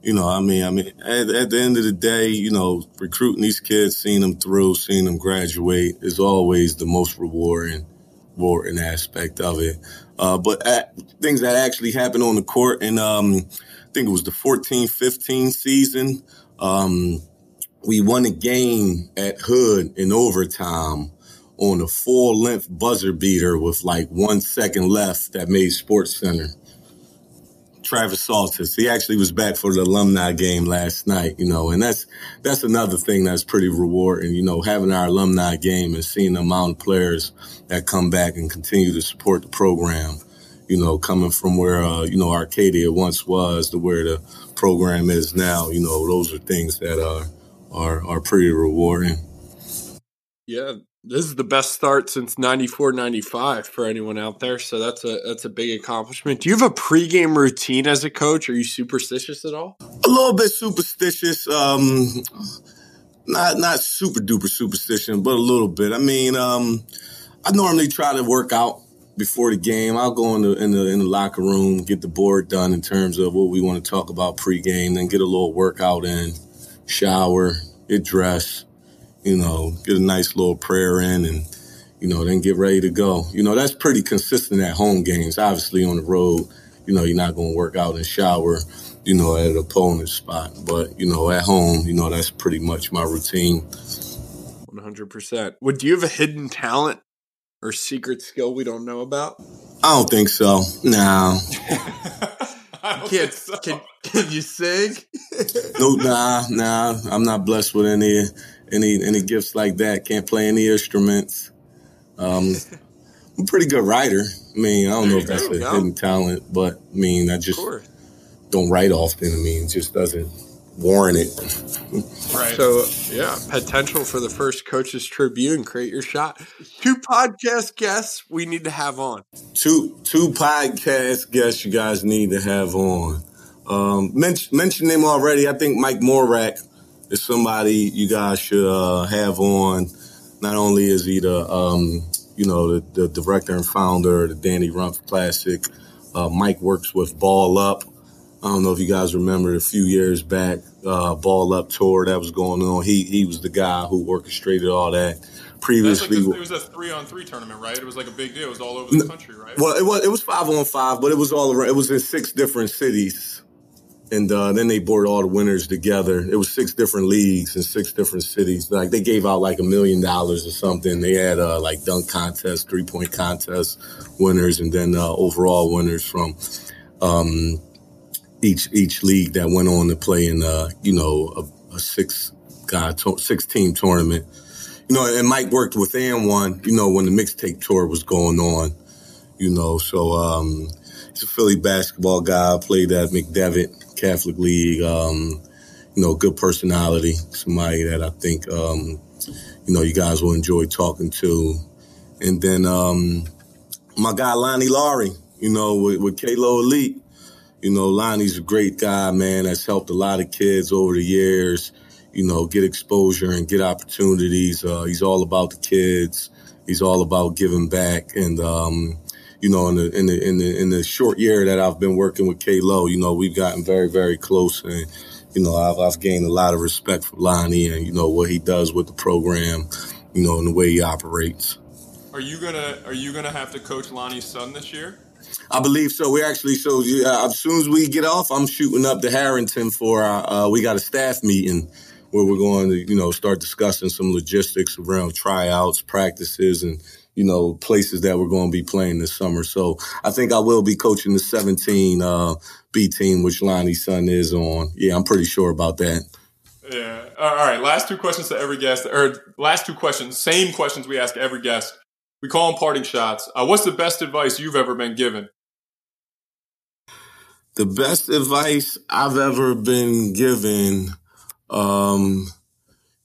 You know, I mean, I mean, at, at, the end of the day, you know, recruiting these kids, seeing them through, seeing them graduate is always the most rewarding, rewarding aspect of it. Uh, but at, things that actually happened on the court, and um, I think it was the 14-15 season. Um, we won a game at Hood in overtime on a full length buzzer beater with like one second left that made Sports Center. Travis Saltis, he actually was back for the alumni game last night, you know, and that's that's another thing that's pretty rewarding, you know, having our alumni game and seeing the amount of players that come back and continue to support the program, you know, coming from where uh, you know Arcadia once was to where the program is now, you know, those are things that are are are pretty rewarding. Yeah, this is the best start since 94 95 for anyone out there so that's a that's a big accomplishment. Do you have a pregame routine as a coach? Are you superstitious at all? A little bit superstitious um not not super duper superstition but a little bit. I mean um i normally try to work out before the game. I'll go in the in the in the locker room get the board done in terms of what we want to talk about pregame then get a little workout in shower get dressed you know, get a nice little prayer in and, you know, then get ready to go. You know, that's pretty consistent at home games. Obviously on the road, you know, you're not going to work out and shower, you know, at an opponent's spot. But, you know, at home, you know, that's pretty much my routine. 100%. Would you have a hidden talent or secret skill we don't know about? I don't think so. No. can't, so. can, can you sing? no, nah, nah. I'm not blessed with any any any gifts like that. Can't play any instruments. Um, I'm a pretty good writer. I mean, I don't know if that's a hidden talent, but I mean, I just don't write often. I mean, it just doesn't warrant it. right. So yeah, potential for the first coaches tribune. Create your shot. Two podcast guests we need to have on. Two two podcast guests you guys need to have on. Um, mention mention them already. I think Mike Morak is somebody you guys should uh, have on. Not only is he the um, you know the, the, director and founder of the Danny Rumph Classic. Uh, Mike works with Ball Up. I don't know if you guys remember a few years back, uh, Ball Up tour that was going on. He he was the guy who orchestrated all that. Previously, like a, it was a three on three tournament, right? It was like a big deal. It was all over the country, right? Well, it was it was five on five, but it was all around. It was in six different cities and uh, then they brought all the winners together. It was six different leagues in six different cities. Like they gave out like a million dollars or something. They had uh, like dunk contest, three point contest winners, and then uh, overall winners from um, each each league that went on to play in uh, you know a, a six guy to- six team tournament. You know, and Mike worked with AND1. You know when the mixtape tour was going on. You know, so um, he's a Philly basketball guy. Played at McDevitt Catholic League. Um, you know, good personality, somebody that I think, um, you know, you guys will enjoy talking to. And then um, my guy Lonnie Lowry, you know, with, with K-Low Elite. You know, Lonnie's a great guy, man, that's helped a lot of kids over the years, you know, get exposure and get opportunities. Uh, he's all about the kids. He's all about giving back. And, um, you know, in the in the in the in the short year that I've been working with K-Low, you know, we've gotten very very close, and you know, I've I've gained a lot of respect for Lonnie and you know what he does with the program, you know, and the way he operates. Are you gonna Are you gonna have to coach Lonnie's son this year? I believe so. We actually so uh, as soon as we get off, I'm shooting up to Harrington for our, uh, we got a staff meeting where we're going to you know start discussing some logistics around tryouts, practices, and you know, places that we're going to be playing this summer. So I think I will be coaching the 17 uh, B team, which Lonnie's son is on. Yeah, I'm pretty sure about that. Yeah. All right. Last two questions to every guest, or last two questions, same questions we ask every guest. We call them parting shots. Uh, what's the best advice you've ever been given? The best advice I've ever been given. Um,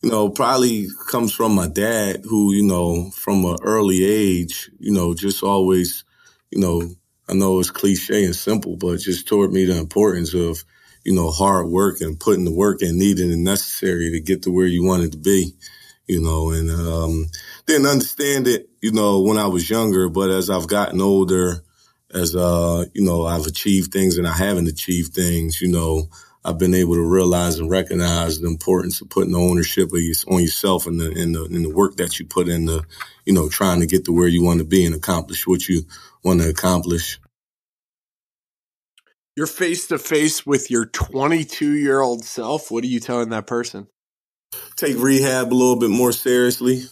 you know, probably comes from my dad, who, you know, from an early age, you know, just always, you know, I know it's cliche and simple, but just taught me the importance of, you know, hard work and putting the work in needed and necessary to get to where you wanted to be, you know, and um, didn't understand it, you know, when I was younger, but as I've gotten older, as uh, you know, I've achieved things and I haven't achieved things, you know, I've been able to realize and recognize the importance of putting the ownership of you, on yourself and the, and the, and the work that you put in the, you know, trying to get to where you want to be and accomplish what you want to accomplish. You're face to face with your 22 year old self. What are you telling that person? Take rehab a little bit more seriously.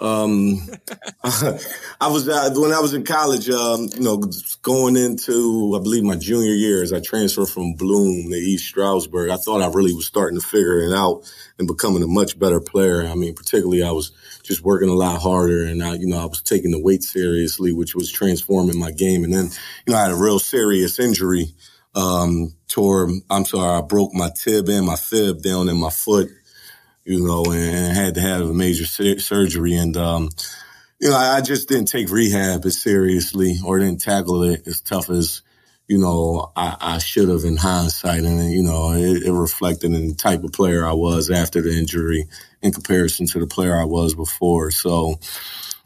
Um, I was uh, when I was in college, um, you know, going into I believe my junior year as I transferred from Bloom to East Stroudsburg. I thought I really was starting to figure it out and becoming a much better player. I mean, particularly I was just working a lot harder, and I, you know, I was taking the weight seriously, which was transforming my game. And then, you know, I had a real serious injury. Um, tore, I'm sorry, I broke my tib and my fib down in my foot you know, and had to have a major surgery. And, um, you know, I just didn't take rehab as seriously or didn't tackle it as tough as, you know, I, I should have in hindsight. And, you know, it, it, reflected in the type of player I was after the injury in comparison to the player I was before. So,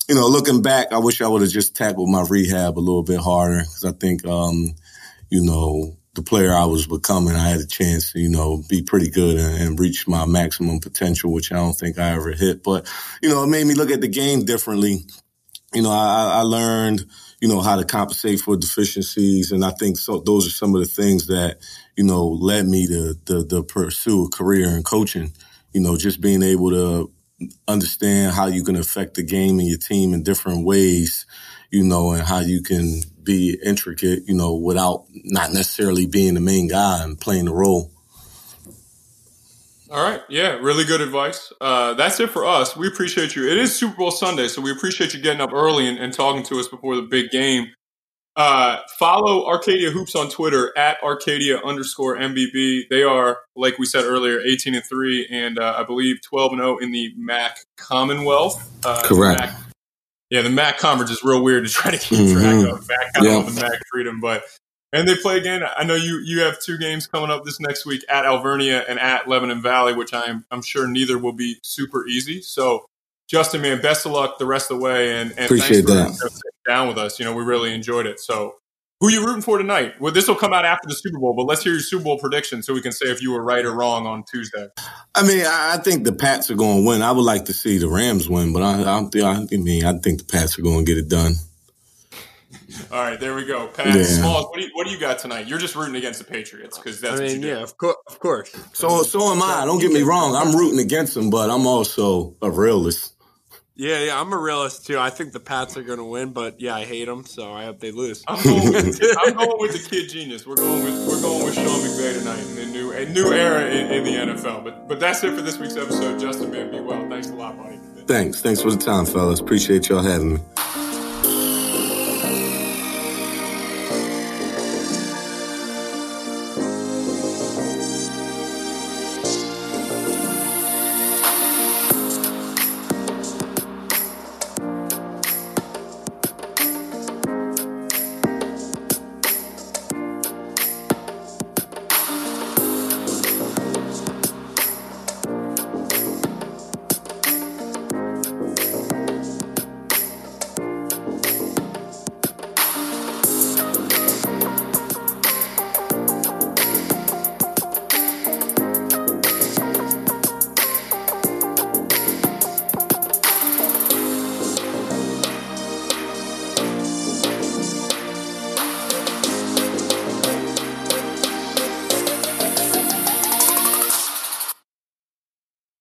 you know, looking back, I wish I would have just tackled my rehab a little bit harder because I think, um, you know, the player I was becoming, I had a chance to, you know, be pretty good and, and, reach my maximum potential, which I don't think I ever hit. But, you know, it made me look at the game differently. You know, I, I learned, you know, how to compensate for deficiencies. And I think so those are some of the things that, you know, led me to, to, to pursue a career in coaching. You know, just being able to understand how you can affect the game and your team in different ways, you know, and how you can be intricate, you know, without not necessarily being the main guy and playing the role. All right. Yeah, really good advice. Uh, that's it for us. We appreciate you. It is Super Bowl Sunday, so we appreciate you getting up early and, and talking to us before the big game. Uh, follow Arcadia Hoops on Twitter at Arcadia underscore MBB. They are, like we said earlier, 18 and 3, and uh, I believe 12 and 0 in the MAC Commonwealth. Uh, Correct. MAC, yeah, the MAC conference is real weird to try to keep mm-hmm. track of. MAC yeah. and MAC Freedom, but and they play again. I know you you have two games coming up this next week at Alvernia and at Lebanon Valley, which I'm I'm sure neither will be super easy. So, Justin, man, best of luck the rest of the way, and, and appreciate thanks for that. down with us. You know, we really enjoyed it. So, who are you rooting for tonight? Well, this will come out after the Super Bowl, but let's hear your Super Bowl prediction so we can say if you were right or wrong on Tuesday. I mean, I think the Pats are going to win. I would like to see the Rams win, but I, I, I mean, I think the Pats are going to get it done. All right, there we go. Pat yeah. Smalls, what do, you, what do you got tonight? You're just rooting against the Patriots because that's. I mean, yeah, of course, of course. So, so am I. Don't get me wrong. I'm rooting against them, but I'm also a realist. Yeah, yeah, I'm a realist too. I think the Pats are going to win, but yeah, I hate them, so I hope they lose. I'm going with, I'm going with the kid genius. We're going with we're going with Sean McVay tonight in the new a new era in, in, the NFL. But but that's it for this week's episode. Justin, man, be well. Thanks a lot, buddy. Thanks, thanks for the time, fellas. Appreciate y'all having me.